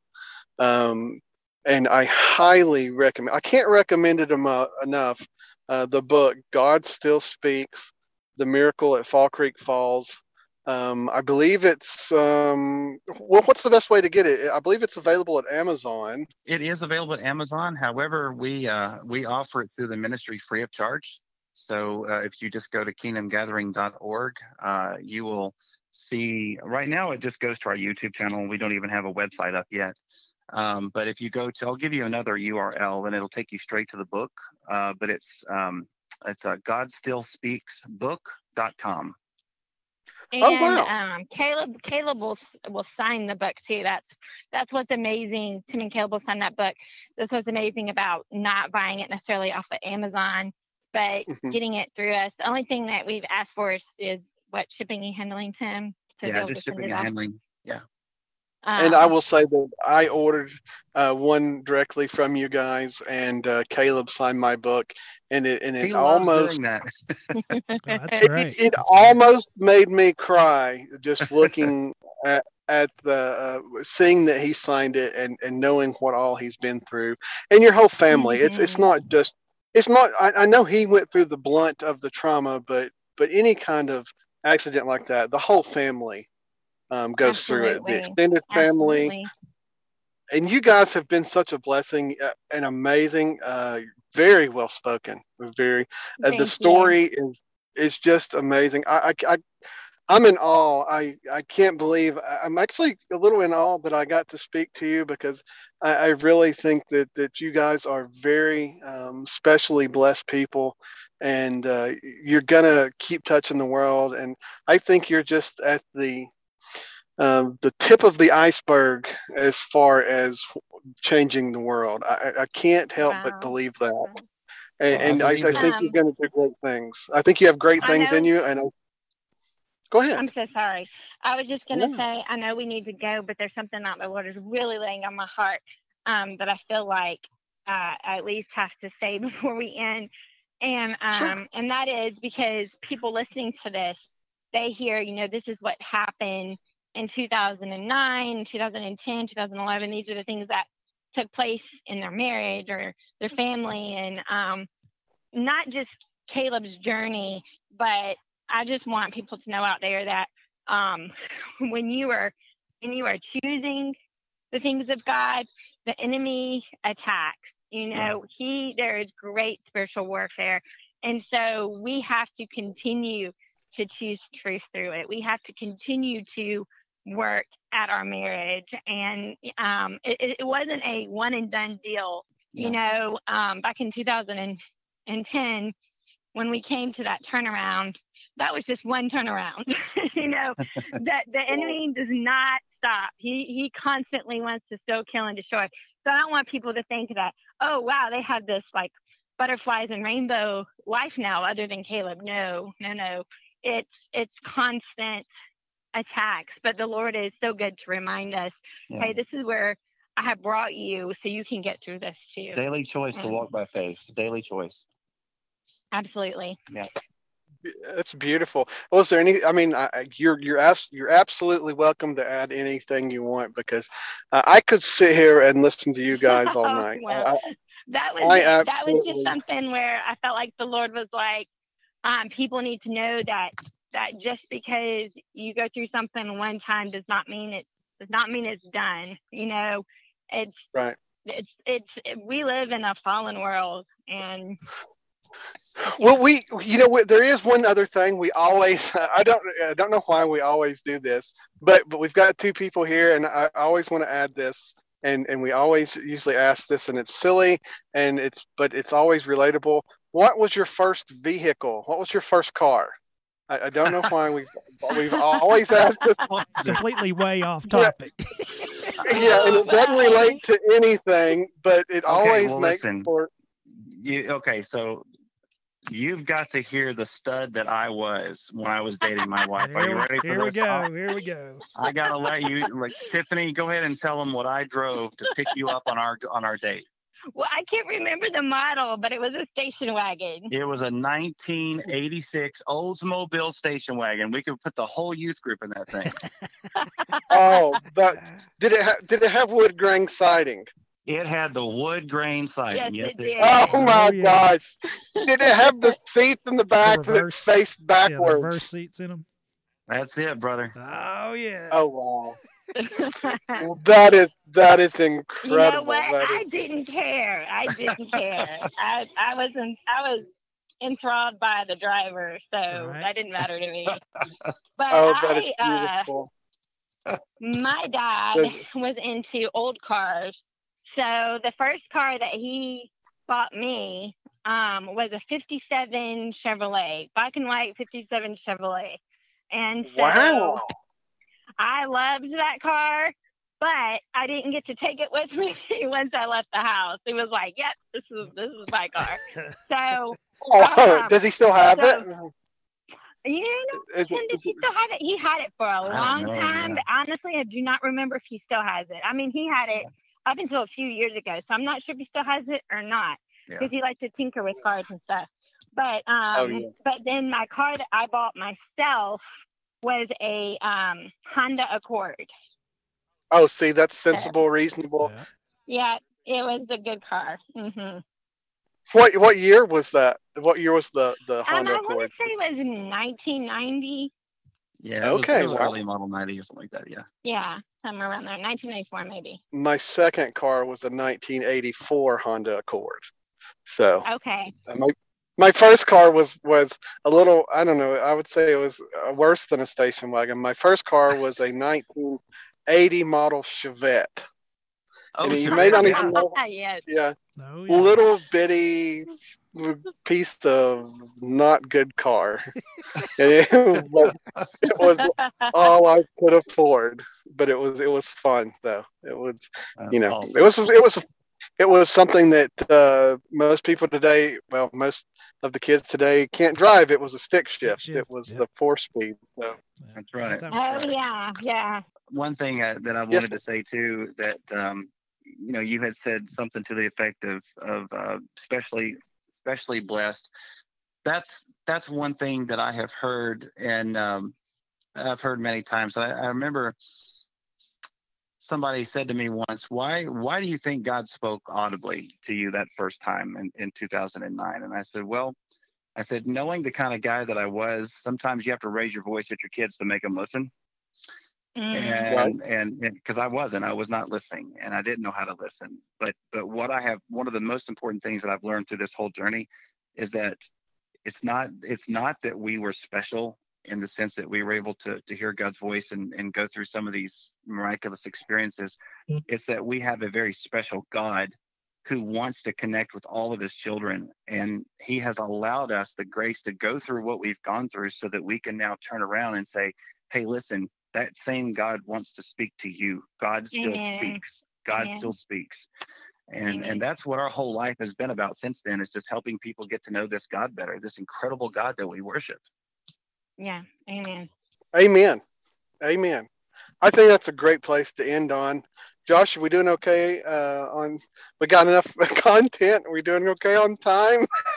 Speaker 1: um, and I highly recommend. I can't recommend it enough. Uh, the book "God Still Speaks: The Miracle at Fall Creek Falls." Um, I believe it's um, well. What's the best way to get it? I believe it's available at Amazon.
Speaker 4: It is available at Amazon. However, we uh, we offer it through the ministry free of charge. So uh, if you just go to kingdomgathering.org, uh, you will see right now it just goes to our YouTube channel. We don't even have a website up yet. Um, but if you go to, I'll give you another URL and it'll take you straight to the book. Uh, but it's um, it's uh, GodStillSpeaksBook.com.
Speaker 3: And oh, wow. um, Caleb Caleb will will sign the book too. That's that's what's amazing Tim and Caleb will sign that book. This was amazing about not buying it necessarily off of Amazon, but mm-hmm. getting it through us. The only thing that we've asked for is, is what shipping and handling, Tim.
Speaker 4: To yeah, just shipping and handling. Yeah.
Speaker 1: Um, and I um, will say that I ordered uh, one directly from you guys, and uh, Caleb signed my book, and it and it almost
Speaker 4: that.
Speaker 2: oh, that's
Speaker 1: it, it, it almost made me cry just looking at at the uh, seeing that he signed it and and knowing what all he's been through, and your whole family. Mm-hmm. It's it's not just it's not. I, I know he went through the blunt of the trauma, but but any kind of accident like that, the whole family um, goes
Speaker 3: Absolutely.
Speaker 1: through it. The extended family,
Speaker 3: Absolutely.
Speaker 1: and you guys have been such a blessing uh, and amazing. Uh, very well spoken. Very. Uh, the story
Speaker 3: you.
Speaker 1: is is just amazing. I, I, I I'm in awe. I, I can't believe I'm actually a little in awe that I got to speak to you because I, I really think that, that you guys are very um, specially blessed people and uh, you're going to keep touching the world. And I think you're just at the um, the tip of the iceberg as far as changing the world. I, I can't help
Speaker 3: Wow.
Speaker 1: but believe that. And,
Speaker 4: Well, I
Speaker 1: and I, I think
Speaker 3: that.
Speaker 1: you're going to do great things. I think you have great things in you. And I, go ahead.
Speaker 3: I'm so sorry. I was just gonna
Speaker 1: Yeah.
Speaker 3: say, I know we need to go, but there's something that the Lord is really laying on my heart um, that I feel like uh, I at least have to say before we end, and um,
Speaker 1: Sure.
Speaker 3: and that is because people listening to this, they hear, you know, this is what happened in 2009, 2010, 2011. These are the things that took place in their marriage or their family, and um, not just Caleb's journey, but I just want people to know out there that um, when you are when you are choosing the things of God, the enemy attacks. You know, he there is great spiritual warfare, and so we have to continue to choose truth through it. We have to continue to work at our marriage, and um, it, it wasn't a one and done deal. You know, um, back in 2010, when we came to that turnaround, that was just one turnaround. you know, that the enemy does not stop. He he constantly wants to still kill and destroy. So I don't want people to think that, oh wow, they have this like butterflies and rainbow life now other than Caleb. No, no, no. It's it's constant attacks. But the Lord is so good to remind us,
Speaker 4: Yeah.
Speaker 3: hey, this is where I have brought you so you can get through this too.
Speaker 4: Daily choice to
Speaker 3: Mm.
Speaker 4: walk by faith. Daily choice.
Speaker 3: Absolutely.
Speaker 1: That's beautiful. Well, is there any? I mean, I, you're you're abs- you're absolutely welcome to add anything you want because uh, I could sit here and listen to you guys all night.
Speaker 3: well.
Speaker 1: I-
Speaker 3: that was
Speaker 1: I
Speaker 3: that was just something where I felt like the Lord was like, um, people need to know that that just because you go through something one time does not mean it does not mean it's done. You know, it's
Speaker 1: Right.
Speaker 3: it's it's we live in a fallen world and
Speaker 1: Well, we, you know, there is one other thing we always. I don't, I don't know why we always do this, but but we've got two people here, and I always want to add this, and and we always usually ask this, and it's silly, and it's but it's always relatable. What was your first vehicle? What was your first car? I, I don't know why we've we've always asked this.
Speaker 2: Completely way off topic.
Speaker 1: Yeah, and it doesn't relate to anything, but it always
Speaker 4: well,
Speaker 1: makes
Speaker 4: listen.
Speaker 1: for.
Speaker 4: You okay? So you've got to hear the stud that I was when I was dating my wife. Are you ready for this?
Speaker 2: here we
Speaker 4: this? I-
Speaker 2: go. Here we go.
Speaker 4: I gotta let you, like Tiffany, go ahead and tell them what I drove to pick you up on our on our date.
Speaker 3: well, I can't remember the model, but it was a station wagon.
Speaker 4: It was a 1986 Oldsmobile station wagon. We could put the whole youth group in that thing.
Speaker 1: Oh, but did it ha- did it have wood grain siding?
Speaker 4: It had the wood grain siding.
Speaker 3: Yes,
Speaker 4: Yes,
Speaker 3: it
Speaker 4: it
Speaker 3: did.
Speaker 1: Oh my
Speaker 2: yeah.
Speaker 1: gosh! Did it have the seats in the back that
Speaker 2: reverse-
Speaker 1: faced
Speaker 2: Yeah, the
Speaker 1: backwards?
Speaker 2: reverse seats in them.
Speaker 4: That's it, brother.
Speaker 2: Oh yeah.
Speaker 1: oh wow! Well, that is that is incredible.
Speaker 3: You know what?
Speaker 1: That
Speaker 3: I didn't care. I didn't care. I I wasn't. I was enthralled by the driver, so
Speaker 2: Right.
Speaker 3: that didn't matter to me. But
Speaker 1: oh, that is
Speaker 3: I, uh,
Speaker 1: beautiful.
Speaker 3: my dad was into old cars, so the first car that he bought me um, was a '57 Chevrolet, black and white '57 Chevrolet, and so
Speaker 1: wow!
Speaker 3: I loved that car, but I didn't get to take it with me once I left the house. It was like, yep, this is this is my car. So
Speaker 1: Oh,
Speaker 3: um,
Speaker 1: does he still have
Speaker 3: so-
Speaker 1: it?
Speaker 3: you know,
Speaker 1: Is
Speaker 3: Tim, does he still have it? He had it for a long
Speaker 4: know,
Speaker 3: time,
Speaker 4: yeah.
Speaker 3: but honestly, I do not remember if he still has it. I mean, he had it up until a few years ago, so I'm not sure if he still has it or not
Speaker 4: Yeah.
Speaker 3: because he liked to tinker with cars and stuff. But um,
Speaker 1: yeah.
Speaker 3: but then my car that I bought myself was a um Honda Accord.
Speaker 1: Oh, see, that's sensible, reasonable.
Speaker 2: Yeah.
Speaker 3: Yeah, it was a good car. Mm-hmm.
Speaker 1: What what year was that? What year was the the
Speaker 3: Um,
Speaker 1: Honda
Speaker 3: I want
Speaker 1: Accord?
Speaker 3: to say it was 1990.
Speaker 4: Yeah. It was,
Speaker 1: Okay,
Speaker 4: it was
Speaker 1: wow.
Speaker 4: early model 90 or something like that. Yeah.
Speaker 3: Yeah, somewhere around there. 1994 maybe.
Speaker 1: My second car was a 1984 Honda Accord. So
Speaker 3: Okay.
Speaker 1: my my first car was was a little I don't know I would say it was uh, worse than a station wagon. My first car was a 1980 model Chevette.
Speaker 4: Oh,
Speaker 1: And you
Speaker 4: sure.
Speaker 1: may not even know-
Speaker 3: yes.
Speaker 1: Yeah,
Speaker 2: Oh, yeah.
Speaker 1: little bitty piece of not good car. and it, was, it was all I could afford, but it was it was fun though. It was
Speaker 4: That's
Speaker 1: you know
Speaker 4: awesome.
Speaker 1: it was it was it was something that uh, most people today, well, most of the kids today can't drive. It was a stick shift.
Speaker 2: shift,
Speaker 1: It was
Speaker 2: yeah.
Speaker 1: the four speed. So
Speaker 4: That's right.
Speaker 2: how-
Speaker 3: Oh yeah, yeah.
Speaker 4: one thing uh, that I
Speaker 1: Yes.
Speaker 4: wanted to say too that um, you know you had said something to the effect of of uh, especially especially blessed. That's that's one thing that I have heard and um, I've heard many times. I, I remember somebody said to me once, "Why why do you think God spoke audibly to you that first time in, in 2009?" And I said, "Well." I said, knowing the kind of guy that I was, sometimes you have to raise your voice at your kids to make them listen
Speaker 3: Mm.
Speaker 4: and and because I wasn't, I was not listening, and I didn't know how to listen. But but what I have, one of the most important things that I've learned through this whole journey, is that it's not it's not that we were special in the sense that we were able to to hear God's voice and and go through some of these miraculous experiences. It's that we have a very special God who wants to connect with all of his children and he has allowed us the grace to go through what we've gone through so that we can now turn around and say hey listen that same God wants to speak to you. God still
Speaker 3: Amen.
Speaker 4: speaks. God
Speaker 3: Amen.
Speaker 4: still speaks. And
Speaker 3: Amen.
Speaker 4: and that's what our whole life has been about since then is just helping people get to know this God better, this incredible God that we worship.
Speaker 3: Yeah. Amen.
Speaker 1: amen, amen. I think that's a great place to end on. Josh, are we doing okay? Uh, on we got enough content. Are we doing okay on time?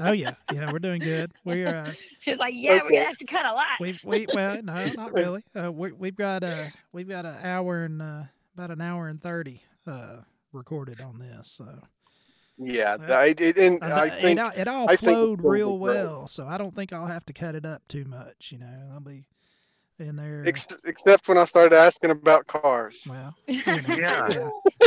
Speaker 2: Oh yeah, yeah, we're doing good. We're uh,
Speaker 3: She's like, yeah, we're gonna have to cut a lot.
Speaker 2: we've we well no not really. Uh, we we've got uh we've got an hour and uh, about an hour and thirty uh recorded on this. So
Speaker 1: Yeah,
Speaker 2: Well,
Speaker 1: I, it, and
Speaker 2: I,
Speaker 1: I think
Speaker 2: it, all- it all
Speaker 1: I
Speaker 2: flowed
Speaker 1: gonna
Speaker 2: real well. So I don't think I'll have to cut it up too much. You know, I'll be in there.
Speaker 1: ex- except when I started asking about cars.
Speaker 2: well, you know,
Speaker 4: Yeah.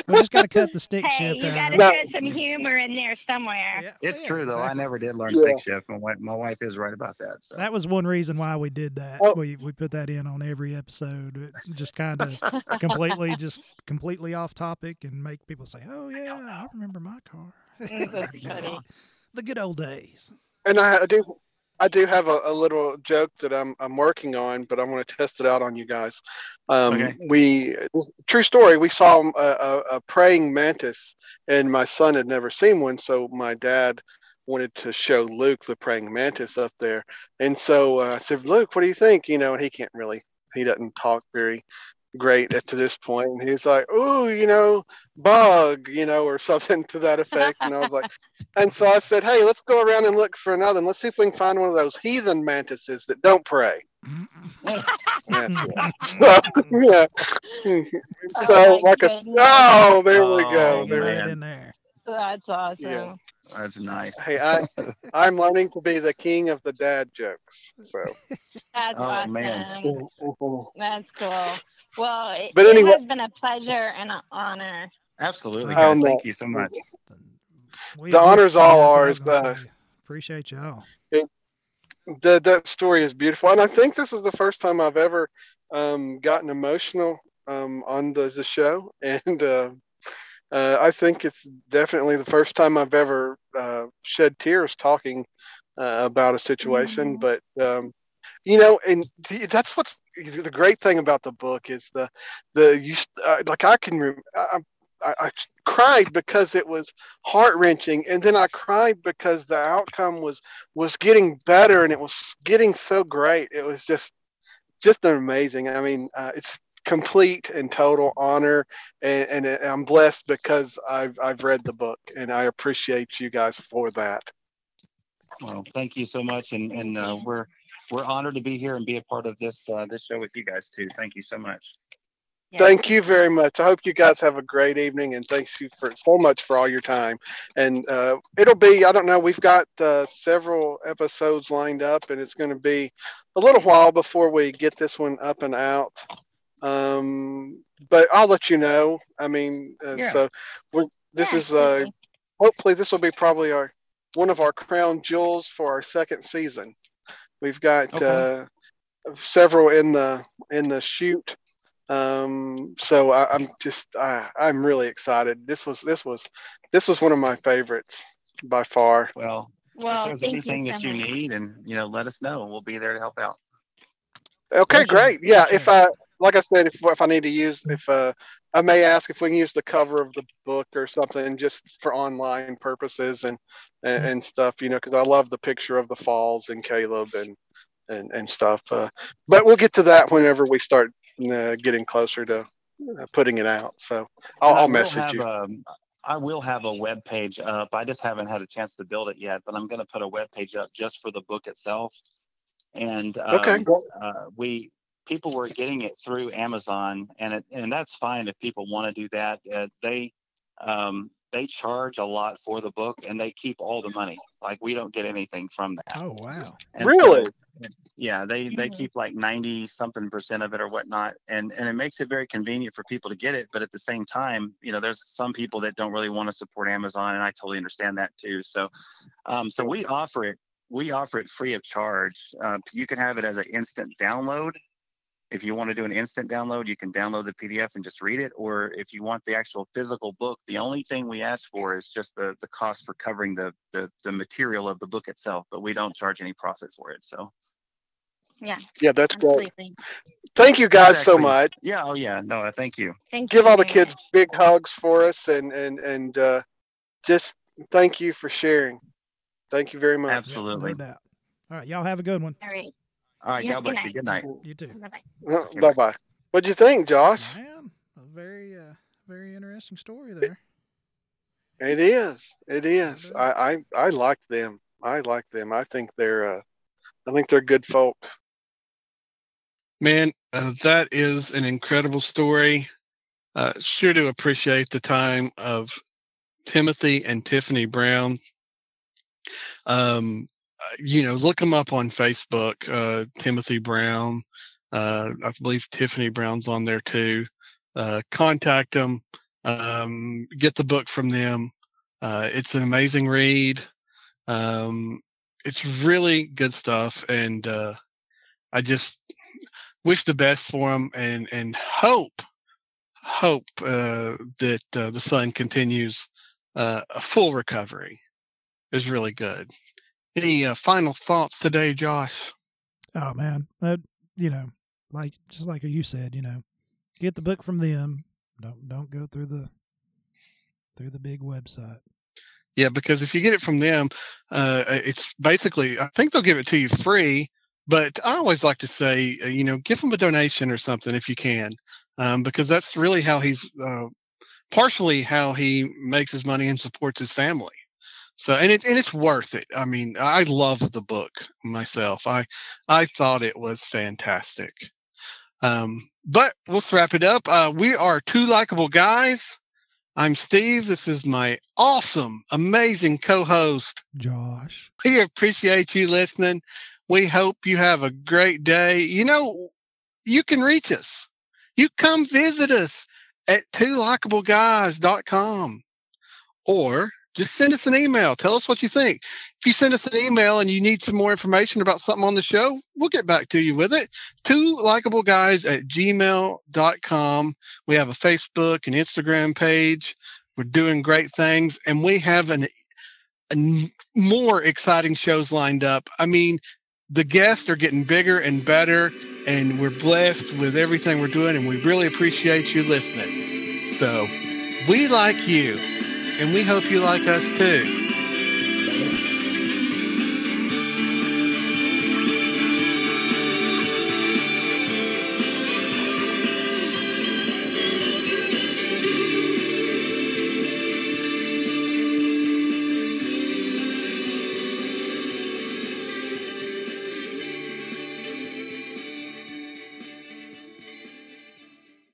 Speaker 2: we just got to cut the stick
Speaker 3: hey,
Speaker 2: shift
Speaker 3: you gotta put some humor in there somewhere.
Speaker 2: Yeah,
Speaker 4: It's
Speaker 2: yeah,
Speaker 4: true though. I never did learn
Speaker 1: Yeah.
Speaker 4: stick shift. My wife, my wife is right about that. So
Speaker 2: That was one reason why we did that.
Speaker 1: Oh.
Speaker 2: We we put that in on every episode. It just kind of completely just completely off topic and make people say, "Oh yeah, I remember my car."
Speaker 3: That's
Speaker 2: You know,
Speaker 3: funny.
Speaker 2: the good old days.
Speaker 1: And I, I do, I do have a, a little joke that I'm I'm working on, but I want to test it out on you guys. Um,
Speaker 4: Okay.
Speaker 1: We true story. We saw a, a, a praying mantis, and my son had never seen one, so my dad wanted to show Luke the praying mantis up there. And so uh, I said, Luke, what do you think? You know, and he can't really, he doesn't talk very great at to this point. And he's like, oh, you know, bug, you know, or something to that effect. And I was like, and so I said, hey, let's go around and look for another. And let's see if we can find one of those heathen mantises that don't pray. Mm-hmm. That's it. So, yeah.
Speaker 3: Oh,
Speaker 1: so,
Speaker 3: my
Speaker 1: like a,
Speaker 3: goodness.
Speaker 1: oh, there we
Speaker 4: Oh,
Speaker 1: go. There
Speaker 2: right
Speaker 4: man.
Speaker 2: in there.
Speaker 3: That's awesome.
Speaker 1: Yeah.
Speaker 4: that's nice.
Speaker 1: Hey, I, I'm learning to be the king of the dad jokes. So,
Speaker 3: That's
Speaker 4: Oh,
Speaker 3: awesome.
Speaker 4: man.
Speaker 3: That's cool. Well, it,
Speaker 1: But
Speaker 3: it has been a pleasure and an honor.
Speaker 4: Absolutely, guys.
Speaker 1: no.
Speaker 4: Thank you so much.
Speaker 2: We-
Speaker 1: The
Speaker 2: we-
Speaker 1: honor's all
Speaker 2: that's I was
Speaker 1: ours,
Speaker 2: gonna
Speaker 1: uh.
Speaker 2: Appreciate y'all.
Speaker 1: that that story is beautiful, and I think this is the first time I've ever um, gotten emotional um, on the, the show, and uh, uh, I think it's definitely the first time I've ever uh, shed tears talking uh, about a situation.
Speaker 3: Mhm.
Speaker 1: But um, you know, and th- that's what's the great thing about the book is the the you uh, like I can rem- I, I, I cried because it was heart wrenching, and then I cried because the outcome was was getting better and it was getting so great. It was just just amazing. I mean, uh, it's complete and total honor, and, and I'm blessed because I've I've read the book, and I appreciate you guys for that.
Speaker 4: Well, thank you so much, and and uh, we're we're honored to be here and be a part of this uh, this show with you guys too. Thank you so much.
Speaker 3: Yes.
Speaker 1: Thank you very much. I hope you guys have a great evening, and thanks you for so much for all your time. And uh, it'll be I don't know. We've got uh, several episodes lined up, and it's going to be a little while before we get this one up and out. Um, but I'll let you know. I mean, uh,
Speaker 4: Yeah.
Speaker 1: so we're this
Speaker 3: Yeah,
Speaker 1: is uh, hopefully this will be probably our one of our crown jewels for our second season. We've got
Speaker 4: Okay.
Speaker 1: uh, several in the in the shoot. Um, so I, I'm just I, I'm really excited. This was this was this was one of my favorites.
Speaker 5: by far.
Speaker 4: Well,
Speaker 3: Well,
Speaker 4: if there's
Speaker 3: thank
Speaker 4: anything
Speaker 3: you
Speaker 4: that
Speaker 3: so
Speaker 4: you
Speaker 3: much.
Speaker 4: need, and you know, let us know. and We'll be there to help out.
Speaker 5: Okay,
Speaker 2: Appreciate
Speaker 5: great.
Speaker 2: it.
Speaker 5: Yeah, if I like I said, if if I need to use, if uh, I may ask if we can use the cover of the book or something just for online purposes and and, and stuff, you know, because I love the picture of the falls and Caleb and and and stuff. Uh, but we'll get to that whenever we start uh, getting closer to uh, putting it out. So I'll, I'll message you.
Speaker 4: Um, I will have a web page up. I just haven't had a chance to build it yet, but I'm going to put a web page up just for the book itself. And um,
Speaker 5: Okay,
Speaker 4: uh, we people were getting it through Amazon, and it and that's fine if people want to do that. Uh, they um, they charge a lot for the book, and they keep all the money. Like we don't get anything from that.
Speaker 2: Oh wow.
Speaker 4: And
Speaker 5: Really?
Speaker 4: so, yeah, they they
Speaker 3: Mhm.
Speaker 4: keep like ninety something percent of it or whatnot, and and it makes it very convenient for people to get it. But at the same time, you know, there's some people that don't really want to support Amazon, and I totally understand that too. So, um, so we offer it we offer it free of charge. Uh, you can have it as an instant download. If you want to do an instant download, you can download the PDF and just read it. Or if you want the actual physical book, the only thing we ask for is just the, the cost for covering the, the, the material of the book itself, but we don't charge any profit for it. So
Speaker 3: Yeah,
Speaker 5: Yeah, that's great. Thank you guys so much.
Speaker 4: yeah, oh yeah, no, thank you.
Speaker 3: Thank
Speaker 5: Give
Speaker 3: you
Speaker 5: all the kids
Speaker 3: much.
Speaker 5: big hugs for us and and and uh, just thank you for sharing. Thank you very much.
Speaker 2: Yep,
Speaker 4: Absolutely.
Speaker 2: no. All right, y'all have a good one.
Speaker 3: All right.
Speaker 4: All right,
Speaker 3: Yeah,
Speaker 4: God
Speaker 3: good
Speaker 4: bless you. Good night.
Speaker 2: You too.
Speaker 3: Bye bye.
Speaker 5: bye bye. What'd you think, Josh?
Speaker 2: Man, a very uh, very interesting story there.
Speaker 5: It is. It is. I, I I like them. I like them. I think they're uh I think they're good folk.
Speaker 1: Man, uh, that is an incredible story. Uh, sure to appreciate the time of Timothy and Tiffany Brown. Um, you know, look them up on Facebook. Uh, Timothy Brown. Uh, I believe Tiffany Brown's on there too. Uh, contact them. Um, get the book from them. Uh, it's an amazing read. Um, it's really good stuff, and uh, I just wish the best for them and and hope hope uh, that uh, the son continues uh, a full recovery is really good. Any uh, final thoughts today, Josh?
Speaker 2: Oh man, that you know, like just like you said, you know, get the book from them. Don't don't go through the through the big website.
Speaker 1: Yeah, because if you get it from them, uh, it's basically I think they'll give it to you free. But I always like to say, uh, you know, give them a donation or something if you can, um, because that's really how he's uh, partially how he makes his money and supports his family. So and it and it's worth it. I mean, I love the book myself. I I thought it was fantastic. Um, but let's wrap it up. Uh, we are two likable guys. I'm Steve. This is my awesome, amazing co-host.
Speaker 2: Josh.
Speaker 1: We appreciate you listening. We hope you have a great day. You know, you can reach us. You come visit us at twolikeableguys.com or just send us an email. Tell us what you think. If you send us an email and you need some more information about something on the show, we'll get back to you with it. Two likable guys at gmail.com. We have a Facebook and Instagram page. We're doing great things, and we have an, an more exciting shows lined up. I mean, the guests are getting bigger and better, and we're blessed with everything we're doing, and we really appreciate you listening. So, we like you, and we hope you like us too.